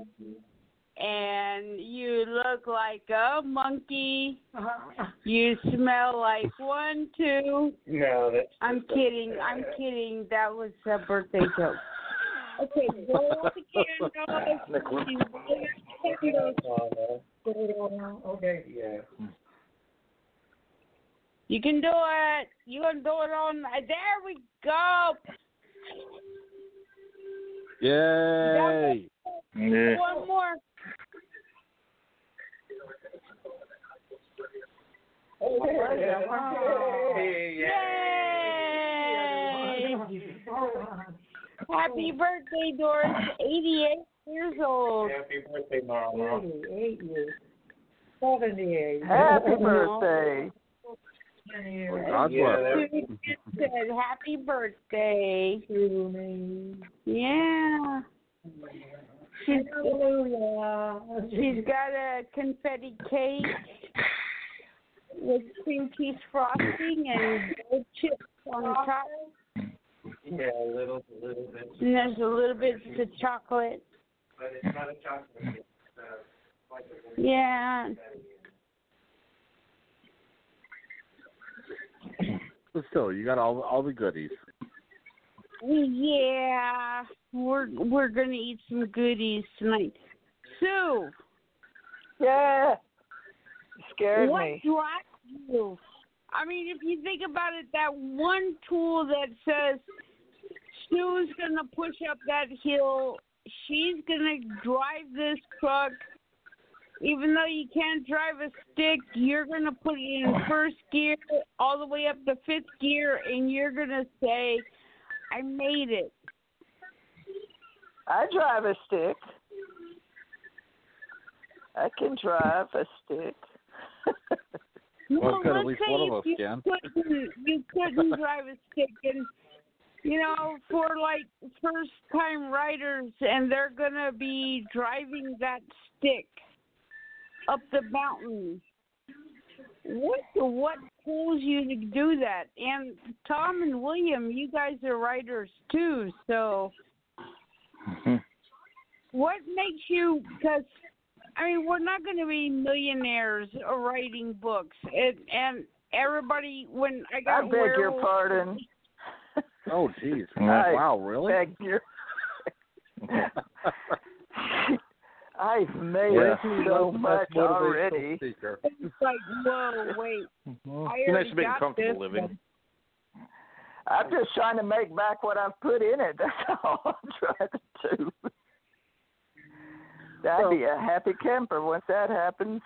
Yeah.
And you look like a monkey. (laughs) You smell like one, two.
No, that's.
I'm kidding. I'm kidding. That was a birthday joke. Okay, blow the candles.
Okay. Yeah.
You can do it. You can do it on. There we go.
Yay!
Yeah.
One more. Yay! Happy birthday, Doris. 88 years old.
Happy birthday, Mama.
88 years. 78.
Happy birthday.
God
Yeah,
bless.
Susan said happy birthday. Yeah. She's, she's got a confetti cake with cream cheese frosting and gold chips on top.
Yeah, a little, a little bit.
And there's a little bit of chocolate.
But it's not a chocolate. It's uh, like a
Yeah.
But still, you got all all the goodies.
Yeah. We're we're gonna eat some goodies tonight. Sue,
Yeah. Scared
what
me.
drives you? I mean, if you think about it, that one tool that says Sue's gonna push up that hill, she's gonna drive this truck. Even though you can't drive a stick, you're gonna put it in first gear all the way up to fifth gear, and you're gonna say, "I made it."
I drive a stick. I can drive a stick.
Well,
let's
least
say
one of us
you
can.
Couldn't, you couldn't drive a stick, and you know, for like first time riders, and they're gonna be driving that stick up the mountain. What what pulls you to do that? And Tom and William, you guys are riders too, so (laughs) what makes you? Because I mean, we're not going to be millionaires writing books, and and everybody when I got.
I
got
beg your pardon.
Oh, jeez. (laughs) Wow, really?
beg your. (laughs) I've made
Yeah.
so much already.
It's like, whoa, wait. I
It's
already
nice to make
got
a comfortable
this
living.
one.
I'm just trying to make back what I've put in it. (laughs) That's all I'm trying to do. That'd be a happy camper once that happens.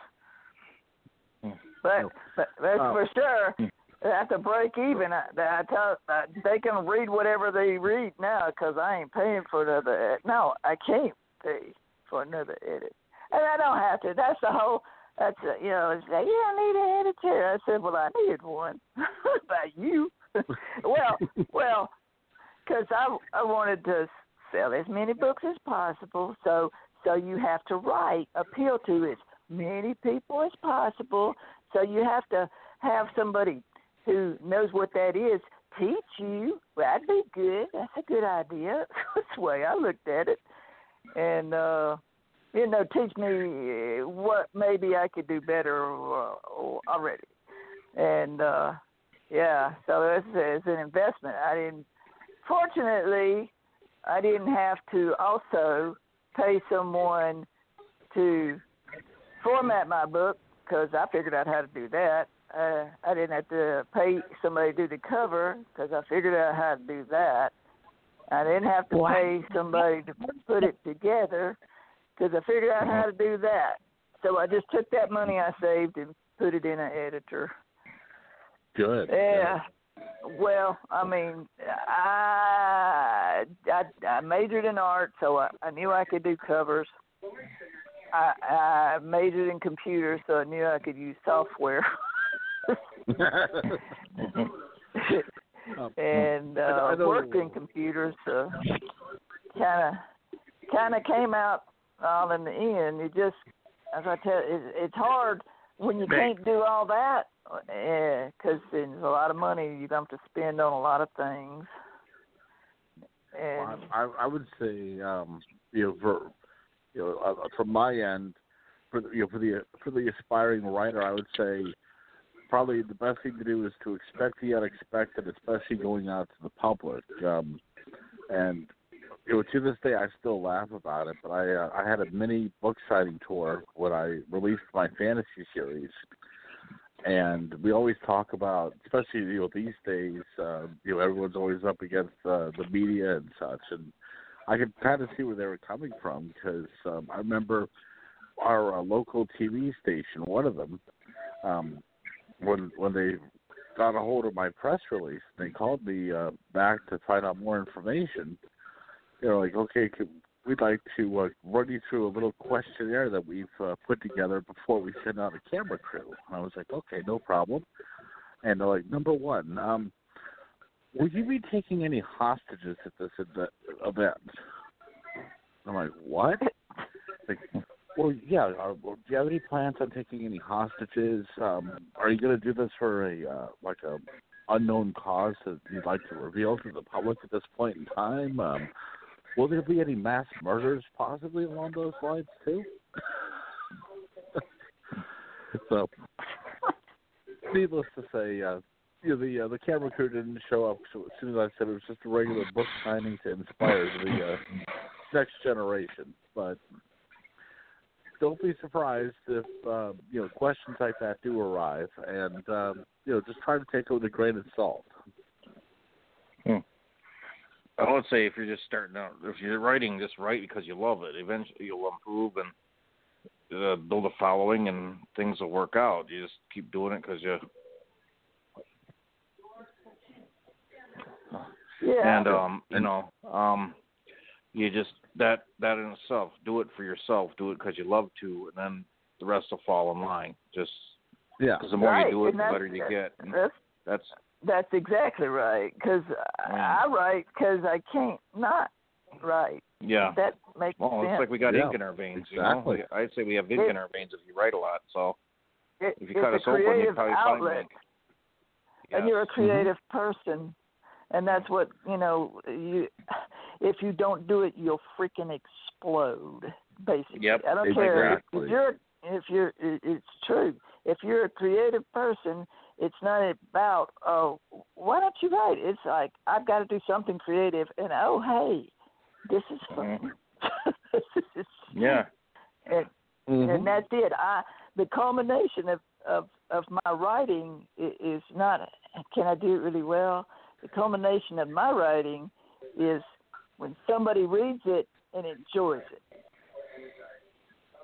But, but that's
Oh.
for sure. They have to break even. I, I tell, uh, they can read whatever they read now because I ain't paying for another. ed- No, I can't pay for another edit, and I don't have to. That's the whole. That's a, you know. It's like you don't need an editor. I said, well, I needed one (laughs) by you. (laughs) well, (laughs) well, because I I wanted to sell as many books as possible. So so you have to write appeal to as many people as possible. So you have to have somebody who knows what that is teach you. Well, that'd be good. That's a good idea. (laughs) That's the way I looked at it. And uh you know, teach me what maybe I could do better uh, already. And uh yeah, so it's, it's an investment. I didn't. Fortunately, I didn't have to also pay someone to format my book because I figured out how to do that. Uh, I didn't have to pay somebody to do the cover because I figured out how to do that. I didn't have to
Wow.
pay somebody to put it together because I figured out how to do that. So I just took that money I saved and put it in an editor.
Good.
Yeah. Well, I mean, I I, I majored in art, so I, I knew I could do covers. I, I majored in computers, so I knew I could use software. (laughs) And uh,
I
worked in computers, so kind of kind of came out all in the end. It just, as I tell, it, it's hard when you can't do all that because there's a lot of money you don't have to spend on a lot of things. And
I, I would say, um, you know, for you know, uh, from my end, for you know, for the for the aspiring writer, I would say probably the best thing to do is to expect the unexpected, especially going out to the public. Um, and you know, to this day, I still laugh about it. But I uh, I had a mini book signing tour when I released my fantasy series, and we always talk about, especially you know these days, uh, you know everyone's always up against uh, the media and such, and I could kind of see where they were coming from because um, I remember our uh, local TV station, one of them, um, when when they got a hold of my press release, they called me uh, back to find out more information. They're like, okay, we'd like to uh, run you through a little questionnaire that we've uh, put together before we send out a camera crew. And I was like, okay, no problem. And they're like, number one, um, will you be taking any hostages at this event? event? I'm like, what? Like, well, yeah. Are, do you have any plans on taking any hostages? Um, are you going to do this for a uh, like a unknown cause that you'd like to reveal to the public at this point in time? Um, will there be any mass murders possibly along those lines too? (laughs) so, needless to say, uh, you know, the uh, the camera crew didn't show up. So as soon as I said it was just a regular book signing to inspire the uh, next generation, but don't be surprised if uh, you know questions like that do arrive, and um, you know just try to take it with a grain of salt.
I would say if you're just starting out, if you're writing, just write because you love it. Eventually, you'll improve and uh, build a following, and things will work out. You just keep doing it because you.
yeah,
And um, you know, um, you just that that in itself, do it for yourself. Do it because you love to, and then the rest will fall in line. Just
Yeah,
because the more
Right,
you do it, the better you get. And
that's
that's
that's exactly right. Because I, mm. I write because I can't not write.
yeah.
That makes
Well,
sense.
Well, it's like we got
Yeah,
ink in our veins.
exactly.
You know, I'd say we have ink
It-
in our veins if you write a lot. So
It-
if you
it's
cut
a
us open, you probably find ink.
And you're a mm-hmm. creative person and that's what you know you if you don't do it you'll freaking explode basically
Yep,
i don't care if, if you're if you're it's true if you're a creative person it's not about oh why don't you write it's like i've got to do something creative and oh hey this is fun (laughs) this is
Yeah.
and
Mm-hmm.
and that's it. I the culmination of of of my writing is not can I do it really well. The culmination of my writing is when somebody reads it and enjoys it.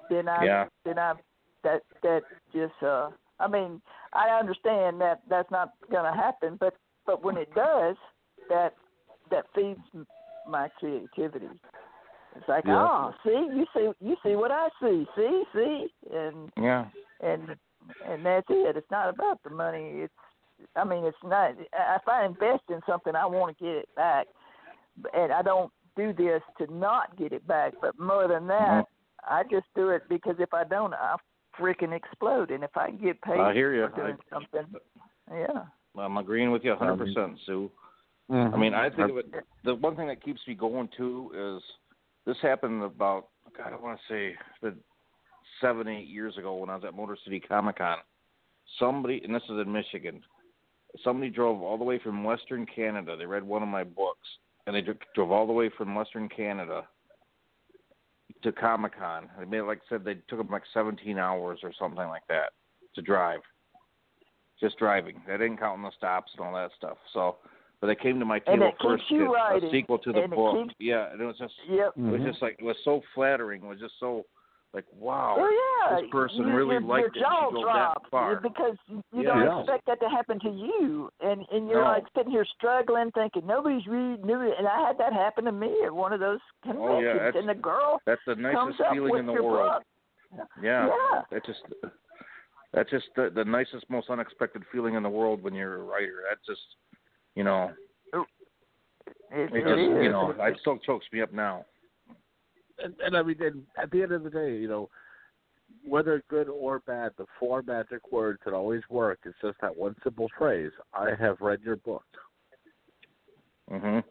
Then I
Yeah.
then I that that just uh I mean I understand that that's not going to happen, but but when it does, that that feeds my creativity. It's like,
Yeah.
oh, see, you see, you see what I see, see, see, and
Yeah.
and and that's it. It's not about the money. It's, I mean, it's not. If I invest in something, I want to get it back, and I don't do this to not get it back. But more than that, mm-hmm. I just do it because if I don't, I'll freaking explode. And if I can get paid
I hear you.
for doing something, yeah.
I'm agreeing with you 100%, Sue. Mm-hmm. I mean, I think of it. The one thing that keeps me going too is this happened about a God, I want to say it's seven, eight years ago when I was at Motor City Comic Con. Somebody, and this is in Michigan, somebody drove all the way from Western Canada. They read one of my books, and they drove all the way from Western Canada to Comic Con. They made, like I said, they took them like 17 hours or something like that to drive. Just driving. They didn't count the stops and all that stuff. So, but they came to my table first. a sequel to the
and
book.
keeps-
Yeah, and it was just
Yep.
it was just like it was so flattering. It was just so like wow.
Oh yeah,
this person
you,
really
your,
liked
your
it.
jaw
She go
drops
that far.
because you
Yeah.
don't
Yeah.
expect that to happen to you, and and you're
No.
like sitting here struggling, thinking nobody's reading, nobody, and I had that happen to me at one of those conventions,
Oh, yeah, that's-
and the girl
That's the
comes
nicest
up
feeling
with
in the
your
world.
book.
Yeah.
Yeah.
That's just that's just the, the nicest, most unexpected feeling in the world when you're a writer. That's just you know
It,
it
it
just
is.
you know it still chokes me up now.
And, and I mean, and at the end of the day, you know, whether good or bad, the four magic words that always work is just that one simple phrase: "I have read your book."
Mhm.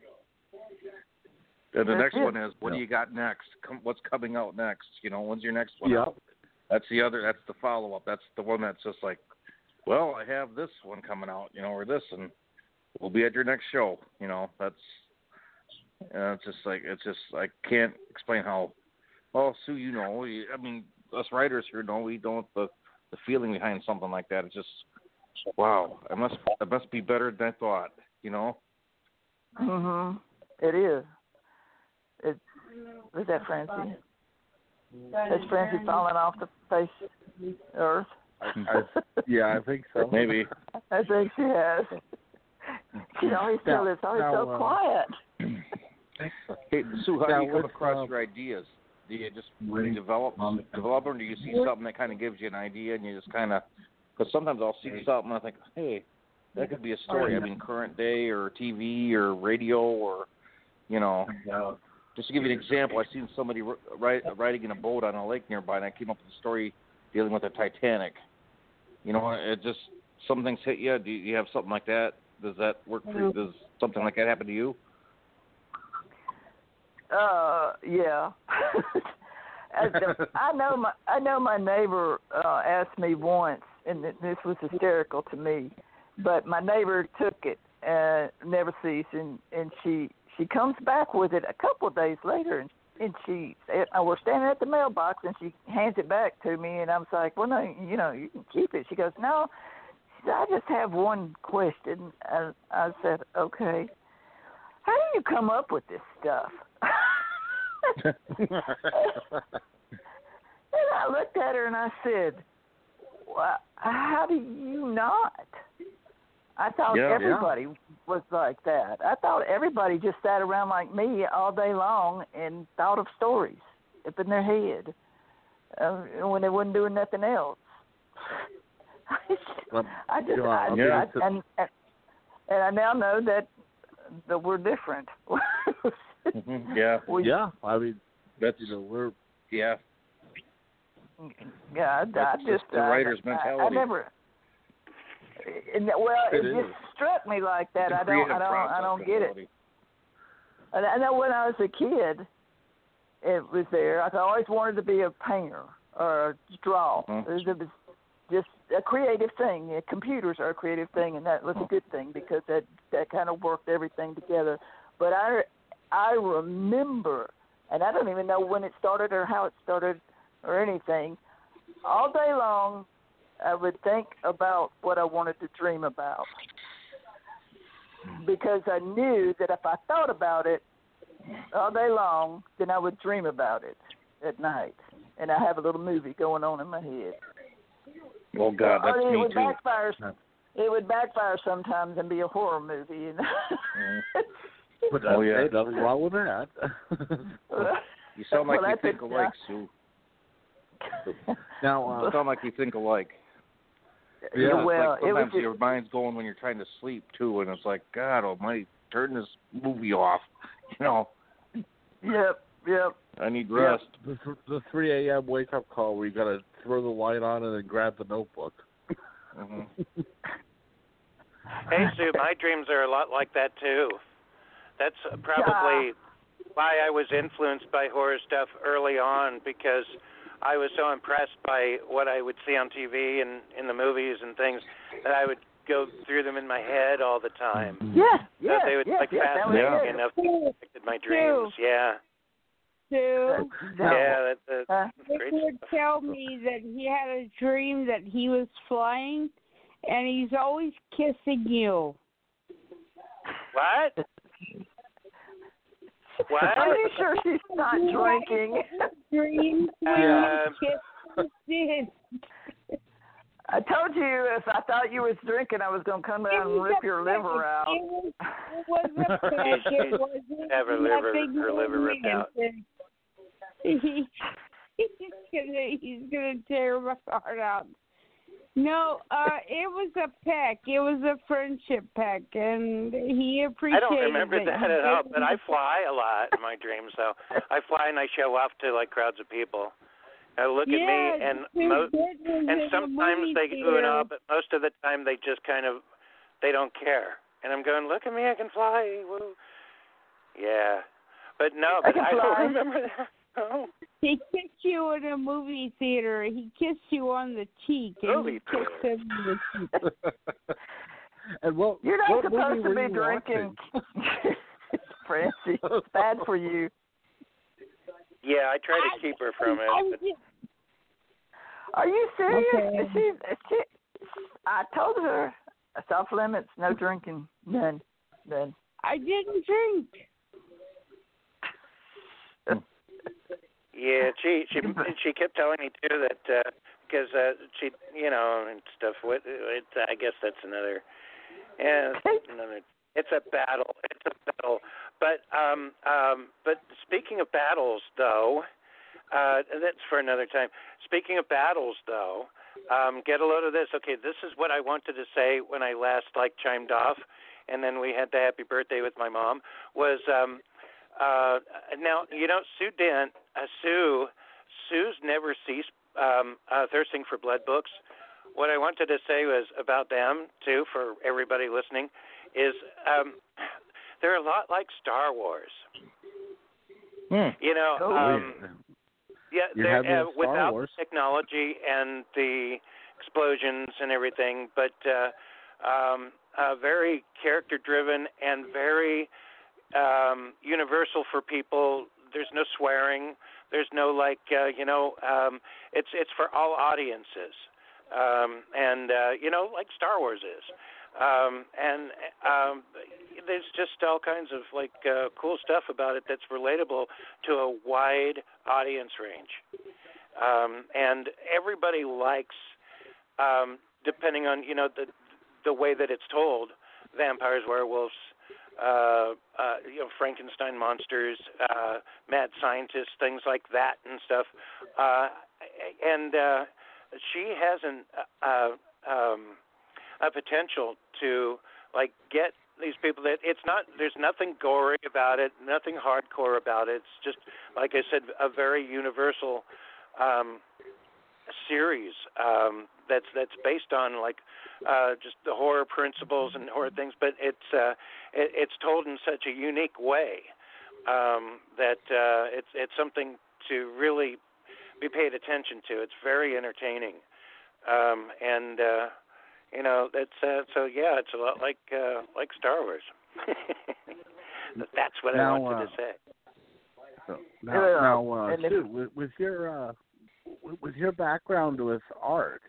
And the next one is what do you got next? Come, what's coming out next? You know, when's your next one?
Yeah.
out? That's the other. That's the follow up. That's the one that's just like, well, I have this one coming out, you know, or this, and we'll be at your next show. You know, that's. Uh, it's just like it's just I can't explain how. Well, Sue, you know, we- I mean, us writers here know we don't the the feeling behind something like that. It's just, wow, it must it must be better than I thought. You know.
Mhm. It is. It is that Francie? Is Francie falling off the face of the earth?
I, I, yeah, I think so.
Maybe. (laughs)
I think she has. (laughs) She always
Now-
still is always
now,
so
uh,
quiet.
Hey, Sue, how
Now,
do you come across
uh,
your ideas? Do you just develop develop them? Or do you see something that kind of gives you an idea, and you just kind of? Because sometimes I'll see something and I think, hey, that could be a story. I mean, current day or TV or radio or, you know. Just to give you an example, I seen somebody ri- ri- riding in a boat on a lake nearby, and I came up with a story dealing with the Titanic. You know, it just some things hit you. Do you have something like that? Does that work for you? Does something like that happen to you?
Uh, yeah. (laughs) I know my I know my neighbor uh, asked me once, and this was hysterical to me, but my neighbor took it and Never Ceese, and and she she comes back with it a couple of days later, and and she and we're standing at the mailbox, and she hands it back to me, and I was like, well, no, you know, you can keep it. She goes, no. She said, I just have one question. And I said, okay. How do you come up with this stuff? (laughs) And I looked at her and I said, well, "How do you not?" I thought
Yeah, yeah.
everybody was like that. I thought everybody just sat around like me all day long and thought of stories up in their head uh, when they wasn't doing nothing else. (laughs)
Um,
I just,
yeah,
I,
mean,
I, and and I now know that that we're different. (laughs)
hmm Yeah, (laughs)
we,
yeah, I mean,
that's
you know, we're
yeah.
Yeah, I, I just
just the
I-
writer's
I, I
mentality.
never. And, well,
It
it,
is.
just struck me like that. I don't, I don't, I don't get it. And I know when I was a kid, it was there. I always wanted to be a painter or a draw.
Mhm.
It, was, it was just a creative thing. Yeah, computers are a creative thing, and that was a good thing because that that kind of worked everything together. But I I remember, and I don't even know when it started or how it started or anything. All day long, I would think about what I wanted to dream about because I knew that if I thought about it all day long, then I would dream about it at night, and I have a little movie going on in my head.
Oh God, that's
Or it
me
would
too.
backfire. It would backfire sometimes and be a horror movie. You know?
Mm. (laughs)
But
Oh, yeah.
hey, nothing wrong with that. (laughs)
You sound like
Well,
you think alike, Sue. (laughs)
now,
You
uh,
sound like you think alike.
Yeah,
You know, it's
well,
like
it was
sometimes
just,
your mind's going when you're trying to sleep too, and it's like, God Almighty, turn this movie off. (laughs) You know,
yep, yep.
I need
yeah,
rest.
the, th- the 3 a.m. wake up call where you got to throw the light on and then grab the notebook.
hmm
Hey, Sue, my dreams are a lot like that too. That's probably why I was influenced by horror stuff early on because I was so impressed by what I would see on TV and in the movies and things that I would go through them in my head all the time.
Yeah,
So
yeah,
they would
yeah,
like
yeah, that was it.
enough to affected my dreams. Yeah.
Sue,
Yeah, that,
Uh,
great
would tell me that he had a dream that he was flying, and he's always kissing you.
what? What?
Are you sure she's not drinking? (laughs)
Dream
Uh,
kissing.
I told you if I thought you was drinking, I was gonna come down and rip your liver out.
It was, it was a (laughs) peck. It wasn't
Have her liver-
nothing
her liver ripped out.
He, (laughs) he's gonna he's gonna tear my heart out. No, uh, it was a peck. It was a friendship peck, and he appreciated.
I don't remember
it.
that at all, but I (laughs) fly a lot in my dreams. So I fly and I show off to like crowds of people. Now look at me, and mo-
Good was in
and sometimes they ooh and ah, but most of the time they just kind of they don't care. And I'm going, look at me, I can fly. Woo. Yeah, but no,
I
but
can
I don't remember that. Oh,
He kissed you in a movie theater. He kissed you on the cheek, and
Movie
you kissed
theater.
him on the (laughs) cheek.
and what
You're not
what
supposed to be drinking,
watching? (laughs) (laughs)
Francie. It's bad for you.
yeah, I try to keep her from it. But
Are you serious?
Okay.
She, she, I told her it's off limits, no drinking, none, none.
I didn't drink.
Yeah, she she she kept telling me too that because uh, she you know and stuff. What it, I guess that's another. Yeah, it's another. It's a battle. It's a battle. But um um but speaking of battles though, uh that's for another time. Speaking of battles though, um get a load of this. Okay, this is what I wanted to say when I last like chimed off and then we had the happy birthday with my mom was um uh now you know Sue Dent uh, Sue Sue's Never Ceese um uh thirsting for blood books. What I wanted to say was about them too for everybody listening is um they're a lot like Star Wars.
Hmm.
You know,
Oh,
um yeah, they're
have the
uh,
Star
without
Wars.
technology and the explosions and everything, but uh um uh very character driven and very um universal for people. There's no swearing. There's no like uh, you know, um it's it's for all audiences. Um and uh you know, like Star Wars is. Um and um there's just all kinds of like uh cool stuff about it that's relatable to a wide audience range. Um and everybody likes um depending on, you know, the the way that it's told, vampires, werewolves, uh, uh, you know, Frankenstein monsters, uh, mad scientists, things like that and stuff. Uh, and uh, she has an uh, um, a potential to like get these people that it's not there's nothing gory about it, nothing hardcore about it. It's just like I said, a very universal um, series um, that's that's based on like uh, just the horror principles and horror things, but it's uh, it, it's told in such a unique way um, that uh, it's it's something to really be paid attention to. It's very entertaining, um, and uh, you know that's uh, so yeah, it's a lot like uh, like Star Wars. (laughs) That's what
Now,
I wanted
uh,
to say.
So,
Yeah,
now, now uh,
and if-
Sue, with, with your uh, with- with your background with art,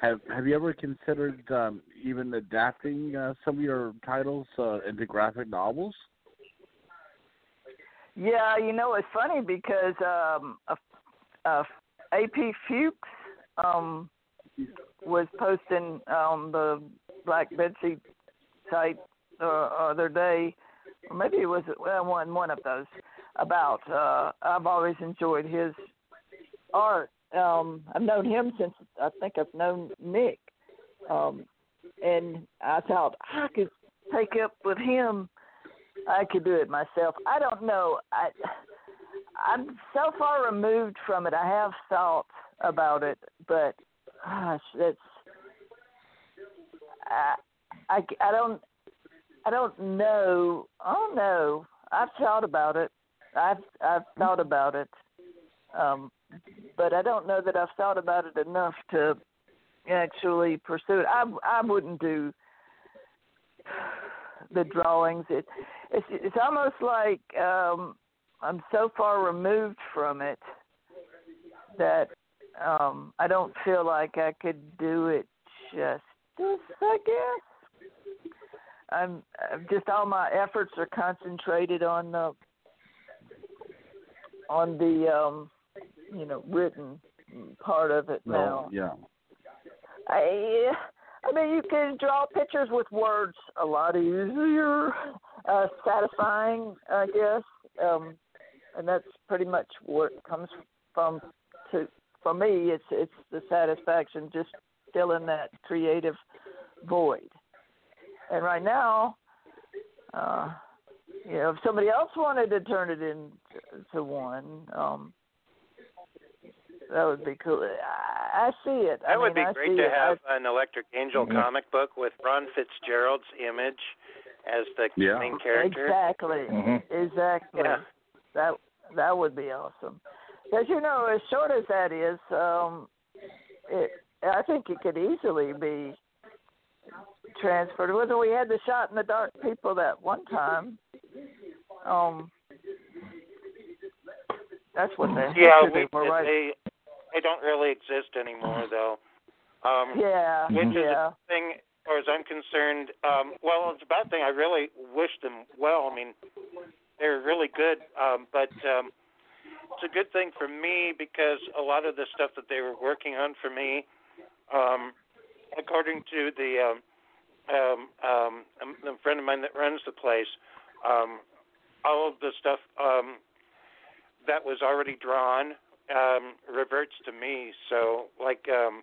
have have you ever considered um, even adapting uh, some of your titles uh, into graphic novels?
Yeah, you know it's funny because um, uh, uh, AP Fuchs um, was posting on the Black Bedsheet site the other day, or maybe it was well, one one of those about. Uh, I've always enjoyed his art. Um, I've known him since I think I've known Nick, um, and I thought I could take up with him I could do it myself. I don't know. I I'm so far removed from it. I have thought about it, but gosh, it's I I, I don't I don't know. I don't know. I've thought about it. I've I've thought about it, um, but I don't know that I've thought about it enough to actually pursue it. I I wouldn't do the drawings. It it's it's almost like um, I'm so far removed from it that um, I don't feel like I could do it justice. I guess. I'm, I'm just all my efforts are concentrated on the on the um you know written part of it now.
Yeah.
I I mean you can draw pictures with words a lot easier, uh satisfying I guess. Um and that's pretty much what comes from to for me it's it's the satisfaction just filling that creative void. And right now, uh you know, if somebody else wanted to turn it into one, um, that would be cool. I, I see it.
That
I
would
mean,
be
I
great to
it.
have
I,
an Electric Angel
Mhm.
comic book with Ron Fitzgerald's image as the
Yeah.
main character.
Exactly.
Mhm.
Exactly.
Yeah.
That that would be awesome. Because you know, as short as that is, um, it I think it could easily be transferred. Whether we had the shot in the dark people that one time, um, that's what they
Yeah, we,
were right.
they they don't really exist anymore (sighs) though. Um,
Yeah,
which is
yeah.
a thing, as far as I'm concerned. Um, well, it's a bad thing. I really wish them well. I mean, they're really good, um, but um, it's a good thing for me because a lot of the stuff that they were working on for me, um, according to the um, um, um, a friend of mine that runs the place, um, all of the stuff um, that was already drawn um, reverts to me. So, like, um,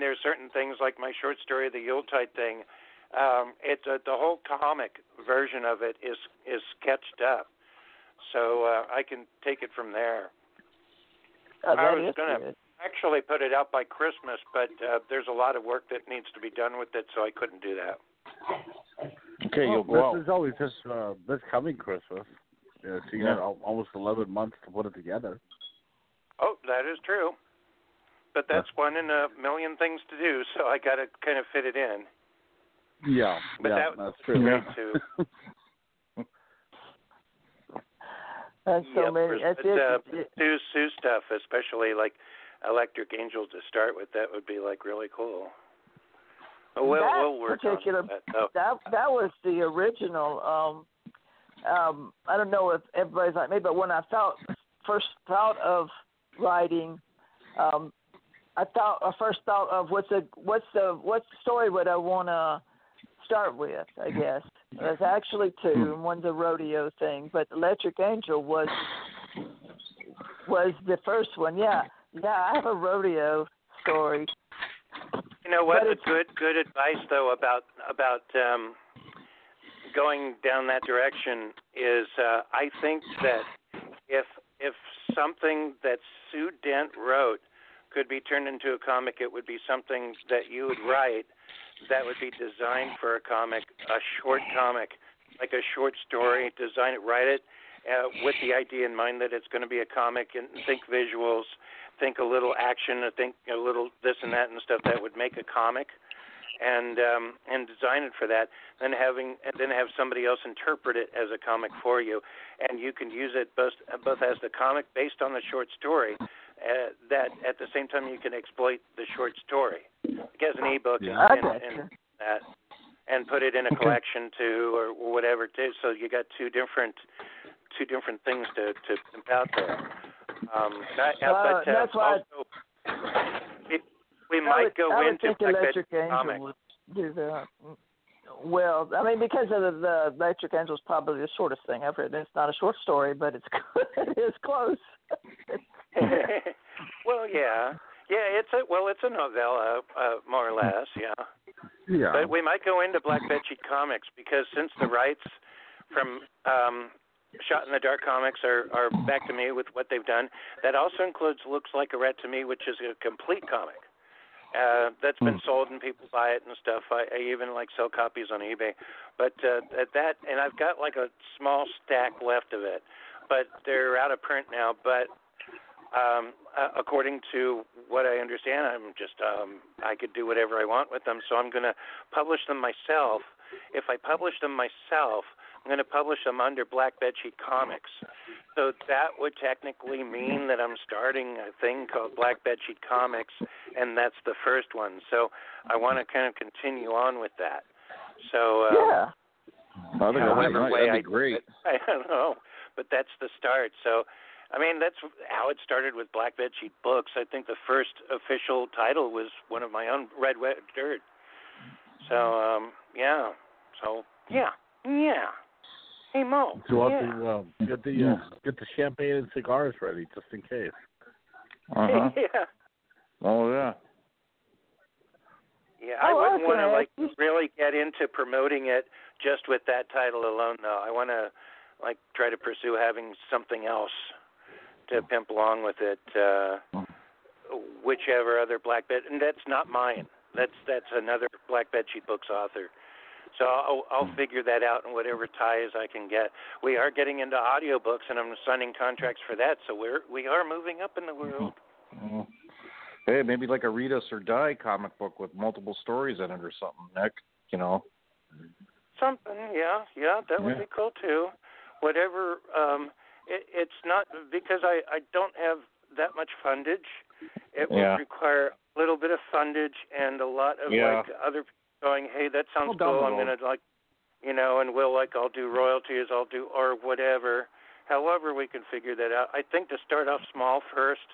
there's certain things like my short story, the Yuletide thing. Um, it's a, the whole comic version of it is is sketched up, so uh, I can take it from there.
Oh,
I was gonna
good.
actually put it out by Christmas, but uh, there's a lot of work that needs to be done with it, so I couldn't do that.
Okay,
Well,
you'll go out.
this is always just uh, this coming Christmas. Yeah, so you
Yeah.
got almost 11 months to put it together.
Oh, that is true. But that's one in a million things to do, so I got to kind of fit it in.
Yeah,
But
yeah,
that-
that's true.
Yeah. too. (laughs)
That's so
Yep,
many. That's
but, uh,
it.
Sue Sue stuff, especially like Electric Angel to start with, that would be like really cool. But we'll
that
we'll work
particular
on that. though.
that that was the original. Um, um, I don't know if everybody's like me, but when I thought first thought of writing, um, I thought I first thought of what's the what's the what story would I want to start with? I guess there's actually two, and one's a rodeo thing, but Electric Angel was was the first one. Yeah, yeah, I have a rodeo story.
You know what? A good good advice though about about um, going down that direction is uh, I think that if if something that Sue Dent wrote could be turned into a comic, it would be something that you would write that would be designed for a comic, a short comic, like a short story. Design it, write it uh, with the idea in mind that it's going to be a comic, and think visuals, think a little action, think a little this and that and stuff that would make a comic, and um, and design it for that. Then having and then have somebody else interpret it as a comic for you, and you can use it both both as the comic based on the short story. Uh, that at the same time you can exploit the short story. Like as an ebook
I
and, and, and that and put it in a collection too or, or whatever too. So you got two different two different things to to pimp out there. Um that,
Uh,
but uh,
that's why
also we
I
might
would,
go
I
into
think
Black
Electric Angel would do that. Well, I mean, because of the, the Electric Angel is probably the shortest thing I've written. It's not a short story, but it's (laughs) it is close. (laughs)
well yeah yeah it's a well it's a novella uh more or less yeah
Yeah.
But we might go into Black Bedsheet Comics because since the rights from um, Shot in the Dark Comics are, are back to me with what they've done, that also includes Looks Like a Rat to Me, which is a complete comic. Uh, that's been sold and people buy it and stuff. I, I even like sell copies on eBay. But uh, at that, and I've got like a small stack left of it. but they're out of print now. But um, uh, according to what I understand, I'm just um, I could do whatever I want with them. So I'm going to publish them myself. If I publish them myself, I'm going to publish them under Black Bedsheet Comics. So that would technically mean that I'm starting a thing called Black Bedsheet Comics, and that's the first one. So I want to kind of continue on with that. So uh,
yeah.
I think
however
that'd be,
way
that'd
I
great.
do it, (laughs) I don't know, but that's the start. So, I mean, that's how it started with Black Bedsheet Books. I think the first official title was one of my own Red Wet Dirt. So, um, yeah. So, yeah, yeah. Hey Mo.
So
yeah.
have to um, get the uh, get the champagne and cigars ready just in case.
Uh-huh. (laughs)
yeah.
Oh yeah.
Yeah, I
Oh,
wouldn't want to like really get into promoting it just with that title alone, though. I want to like try to pursue having something else to pimp along with it, uh, whichever other black bed, and that's not mine. That's that's another Black Bedsheet Books author. So I'll, I'll figure that out and whatever ties I can get. We are getting into audiobooks, and I'm signing contracts for that. So we're we are moving up in the world.
Mhm. Hey, maybe like a Read Us or Die comic book with multiple stories in it or something, Nick. You know.
Something, yeah, yeah, that would
Yeah.
be cool too. Whatever, um, it, it's not because I I don't have that much fundage. It
Yeah.
would require a little bit of fundage and a lot of
Yeah.
like other going, hey, that sounds
Well,
cool. I'm gonna like, you know, and we'll like I'll do royalties, I'll do or whatever. However, we can figure that out. I think to start off small first,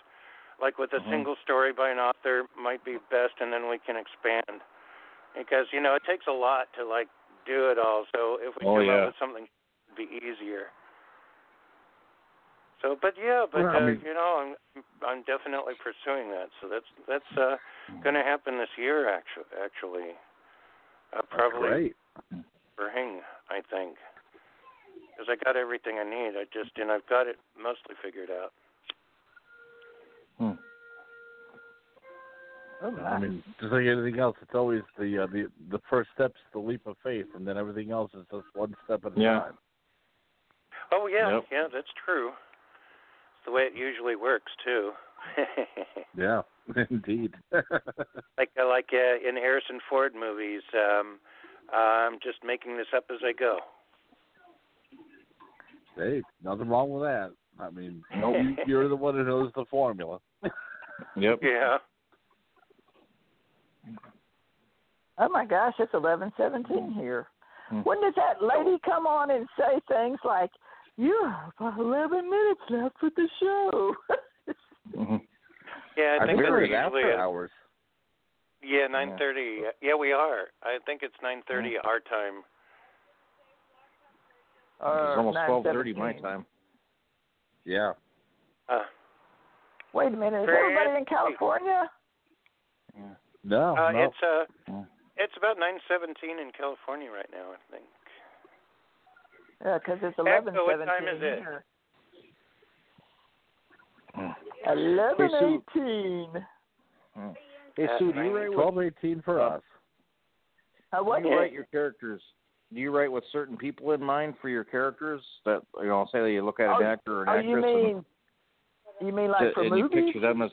like with a
Mhm.
single story by an author, might be best, and then we can expand. Because you know it takes a lot to like do it all. So if we
Oh,
come
yeah.
up with something, it'd be easier. So, but yeah, but
Well, I
uh,
mean-
you know, I'm I'm definitely pursuing that. So that's that's uh, going to happen this year, actually. Actually, uh, probably
Great.
spring, I think, because I got everything I need. I just and I've got it mostly figured out.
Hmm.
Oh,
I mean, just like anything else, it's always the uh, the the first step's the leap of faith, and then everything else is just one step at a
Yeah.
time.
Oh yeah,
Yep.
yeah, that's true. It's the way it usually works too. (laughs)
Yeah, (laughs) indeed. (laughs)
like uh, like uh, in Harrison Ford movies, um, I'm just making this up as I go.
hey, nothing wrong with that. I mean,
Nope.
you, you're the one who knows the formula.
Yep.
Yeah.
Oh my gosh, it's eleven seventeen here.
Hmm.
When does that lady come on and say things like, "You have eleven minutes left with the show"?
Mhm.
Yeah, I,
I
think
think
that's
we're
usually
after
it.
hours.
Yeah, nine thirty. Yeah, we are. I think it's nine thirty our time.
Or
It's almost twelve thirty my time.
Yeah.
Uh,
Wait a minute, is
Very
everybody in
interesting.
California?
No,
uh,
no.
it's uh,
Yeah.
it's about nine seventeen in California right now. I think.
Yeah, because it's
Echo,
eleven
what time is it?
here.
Hmm.
Eleven
Hey, Sue.
eighteen.
Hey Sue, do you write
Twelve eighteen for us.
Uh, what?
do you write your characters? Do you write with certain people in mind for your characters? That you know, say that you look at an
Oh,
actor or an
Oh,
actress
you mean? You mean like
and,
for
and
movies?
you picture them as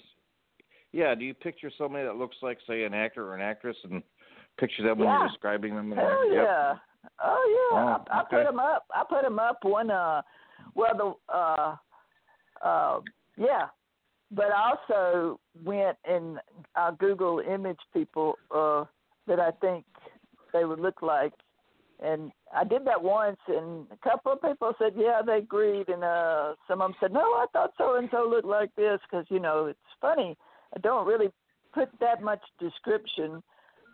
yeah. Do you picture somebody that looks like say an actor or an actress and picture them when you're describing them? in
Hell
there? Yep.
yeah! Oh yeah!
Oh,
I, I put them up. I put them up one. Uh, well, the uh, uh, yeah, but I also went and I Google image people uh that I think they would look like, and I did that once, and a couple of people said yeah they agreed, and uh some of them said no I thought so and so looked like this because you know it's funny. I don't really put that much description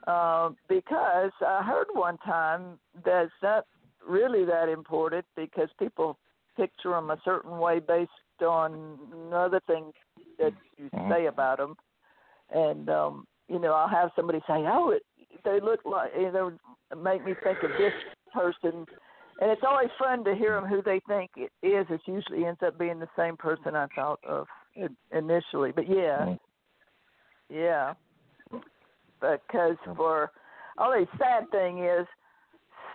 uh, because I heard one time that it's not really that important because people picture them a certain way based on other things that you
Mhm.
say about them, and um, you know I'll have somebody say, "Oh, it, they look like," you know, make me think of this person. And it's always fun to hear them who they think it is. It usually ends up being the same person I thought of initially. But yeah,
Mhm.
yeah. Because for only sad thing is,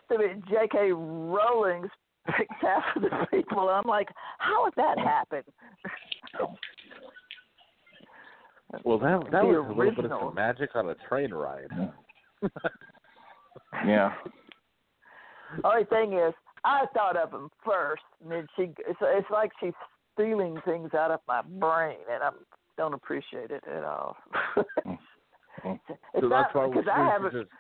stupid J.K. Rowling's picks (laughs) half of the people. I'm like, how would that happen?
Well, that that
The
was a little bit of
original.
some magic on a train ride. (laughs)
Yeah.
Only thing is, I thought of them first, and then she. It's, it's like she's stealing things out of my brain, and I don't appreciate it at all. Mm. (laughs) it's
so
not
that's why we
I haven't.
just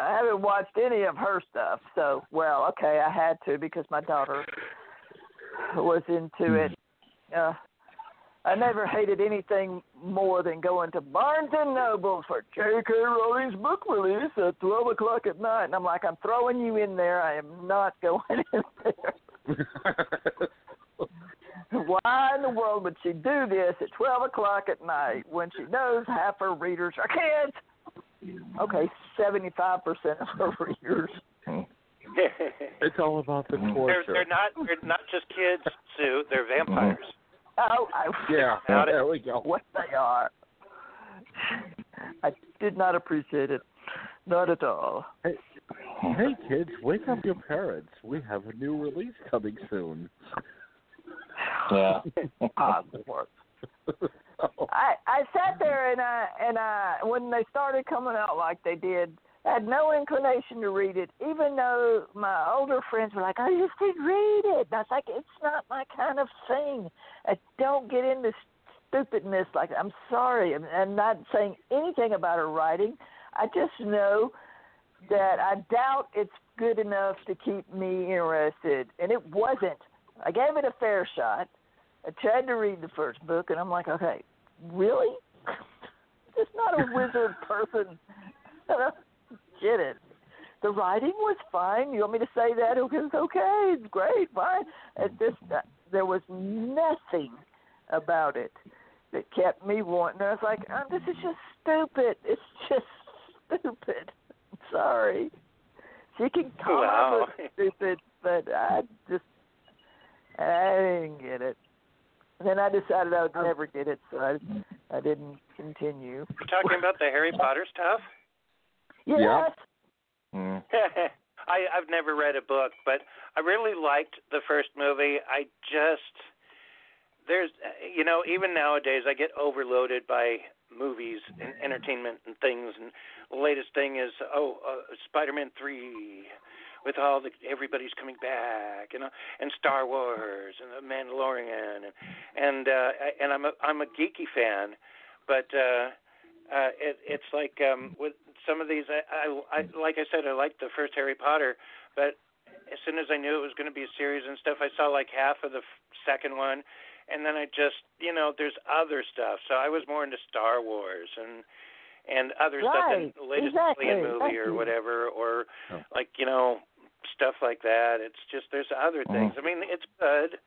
I haven't watched any of her stuff, so well, okay, I had to because my daughter was into it. Uh, I never hated anything more than going to Barnes and Noble for J.K. Rowling's book release at twelve o'clock at night, and I'm like, I'm throwing you in there. I am not going (laughs) in there. (laughs) Why in the world would she do this at twelve o'clock at night when she knows half her readers are kids? Okay, seventy-five percent of (laughs) her readers. (laughs)
it's all about the mm-hmm.
they're
torture.
they're not they're not just kids, Sue. They're mm-hmm. vampires.
Oh, I, (laughs)
Yeah,
Got it.
there we go.
what they are. I did not appreciate it, not at all.
Hey, hey kids, wake up your parents. We have a new release coming soon.
Yeah.
Ah, Hogwarts. (laughs) I I sat there and I and I when they started coming out like they did, I had no inclination to read it, even though my older friends were like, "I just didn't read it." And I was like, "It's not my kind of thing. I don't get into stupidness like. I'm sorry. I'm, I'm not saying anything about her writing. I just know that I doubt it's good enough to keep me interested, and it wasn't. I gave it a fair shot. I tried to read the first book, and I'm like, okay, really? (laughs) Just not a wizard (laughs) person. I (laughs) don't Get it? The writing was fine. You want me to say that? It was okay. It's great. Fine. It this, uh, there was nothing about it that kept me wanting. I was like, oh, this is just stupid. It's just stupid. I'm sorry. She can come
Wow.
up with stupid, but I just I didn't get it. And then I decided I would never get it, so I I didn't continue.
You're talking about the Harry Potter stuff?
Yes.
Mm. (laughs)
I I've never read a book, but I really liked the first movie. I just there's you know even nowadays I get overloaded by movies and entertainment and things and the latest thing is oh uh, Spider-Man 3 with all the everybody's coming back you know and Star Wars and the Mandalorian and and uh I- and I'm a I'm a geeky fan but uh uh it it's like um with some of these I, I I like I said I liked the first Harry Potter but as soon as I knew it was going to be a series and stuff I saw like half of the f- second one and then I just you know there's other stuff so I was more into Star Wars and and other stuff than the latest
exactly,
alien movie or
exactly.
whatever or
Oh.
like you know stuff like that it's just there's other things I mean it's good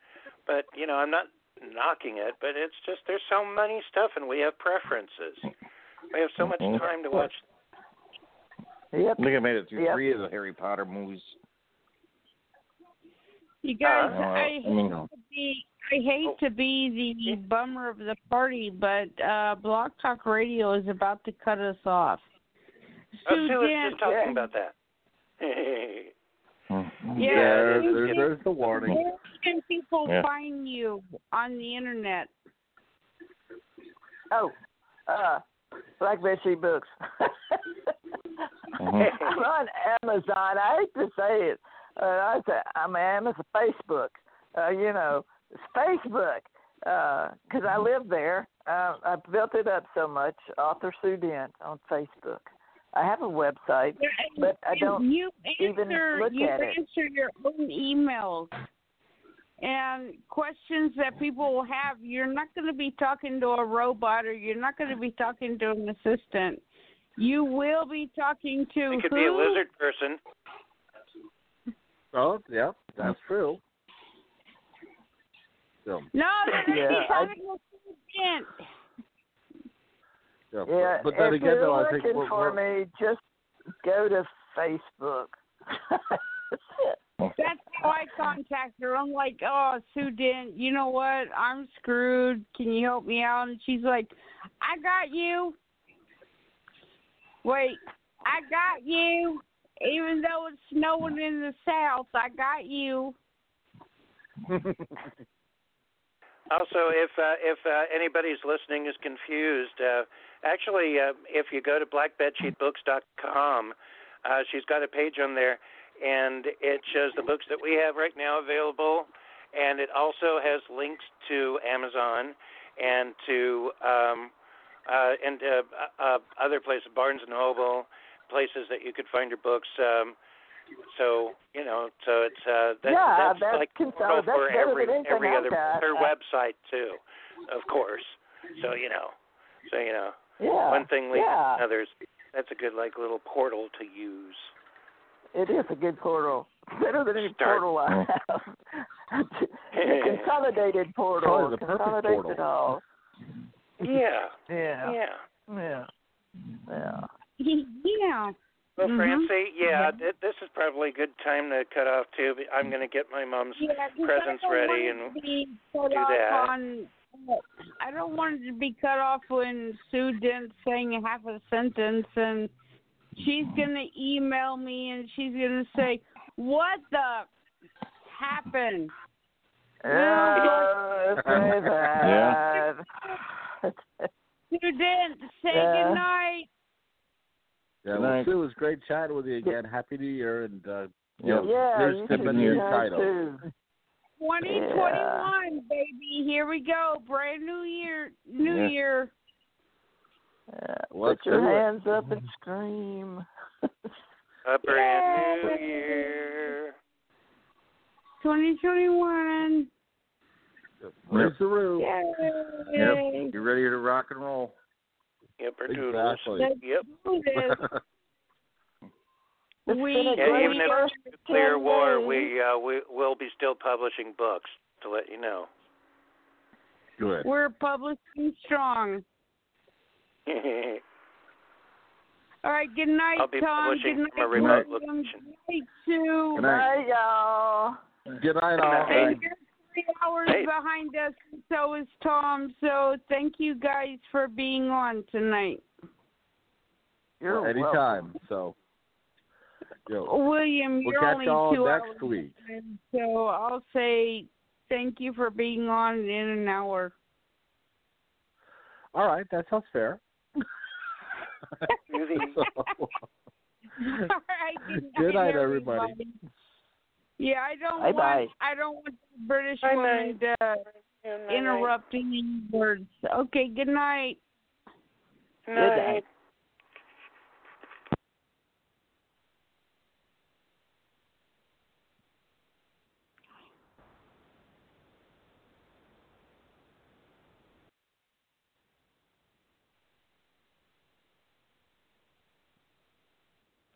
but you know I'm not knocking it but it's just there's so many stuff and we have preferences we have so much
Mhm.
time to watch
Yep.
I think I made it through
Yep.
three of the Harry Potter movies.
You guys,
Uh,
I
I
hate
mean-
to be I hate to be the bummer of the party, but uh Blog Talk Radio is about to cut us off.
oh, Sue was
Dan-
just talking
yeah.
about that (laughs)
Mm.
Yeah,
there,
you
there,
can-
there's the warning.
Where can people
Yeah.
find you on the internet?
Oh, uh, Black Bedsheet Books.
Mhm.
I'm on Amazon. I hate to say it. Uh, I say I'm Amazon Facebook. Uh, you know, it's Facebook because I live there. Uh, I built it up so much. Author Sue Dent on Facebook. I have a website, but I don't
You
even
answer,
look
you
at it.
You answer your own emails and questions that people will have. You're not going to be talking to a robot, or you're not going to be talking to an assistant. You will be talking to
it could
who?
be a lizard person
Oh, yeah, that's true. So,
No, they're
Yeah,
going to be
I-
talking to Sue
yeah,
Yeah,
but then
if
again,
you're
though, I think
looking for me, just go to Facebook. (laughs) That's it.
That's how I contact her. I'm like, oh, Sue Dent, you know what? I'm screwed. Can you help me out? And she's like, I got you. Wait, I got you. Even though it's snowing in the south, I got you. (laughs)
Also, if uh, if uh, anybody's listening is confused, uh, actually, uh, if you go to blackbedsheetbooks.com, uh, she's got a page on there, and it shows the books that we have right now available, and it also has links to Amazon and to um, uh, and uh, uh, other places, Barnes and Noble, places that you could find your books. Um, so you know, so it's uh, that,
Yeah,
that's
that
like
that's
for every every other their
Uh,
website too, of course. So you know, so you know,
Yeah.
one thing leads
yeah.
to others. That's a good like little portal to use.
It is a good portal. (laughs) Better than any
Start.
portal I have. (laughs) the consolidated portal.
Probably the perfect portal.
it all.
Yeah, (laughs)
Yeah.
yeah.
Yeah. Yeah.
yeah.
Well,
Mhm.
Francie, yeah, th- this is probably a good time to cut off too. but I'm going to get my mom's
Yeah, 'cause
presents ready and
to be cut
do that.
On, I don't want it to be cut off when Sue didn't saying half a sentence, and she's gonna email me and she's gonna say, "What the happened?"
Yeah.
Sue didn't say
Yeah.
good night.
Yeah,
Good
well. Sue, it was great chatting with you again. Happy New Year, and uh, you know,
Yeah,
here's
you
the
should
new title.
too.
2021, baby. Here we go. Brand new year. New
Yeah.
year.
Yeah, put your
do it.
hands up and (laughs) scream.
a brand new year.
2021.
Raise the roof.
Yay.
Yep. You ready to rock and roll?
Yep, or doodles.
Exactly.
Let's
Yep. (laughs) (laughs)
do this.
It's
We-
Yeah, even if
first
it's nuclear
10
war,
days.
we uh, we will be still publishing books to let you know.
Good.
We're publishing strong. (laughs) All right, good night,
I'll be
Tom.
publishing
good
from a
night,
remote
William.
location.
Good night, Sue.
Good night.
Bye, y'all.
Good night, all.
night.
You're three hours
Hey.
behind us, and so is Tom. So thank you guys for being on tonight.
You're welcome.
Anytime. So, yo,
William,
we'll
you're
catch
only two
next
hours
week.
behind, So I'll say thank you for being on in an hour.
All right, that sounds fair. (laughs)
Really? (laughs)
All right. Good night,
Good night, everybody.
Yeah, I don't
Bye-bye.
want I don't want the British
Bye,
woman to
Good
interrupting any words. Okay, good night.
night.
Good night.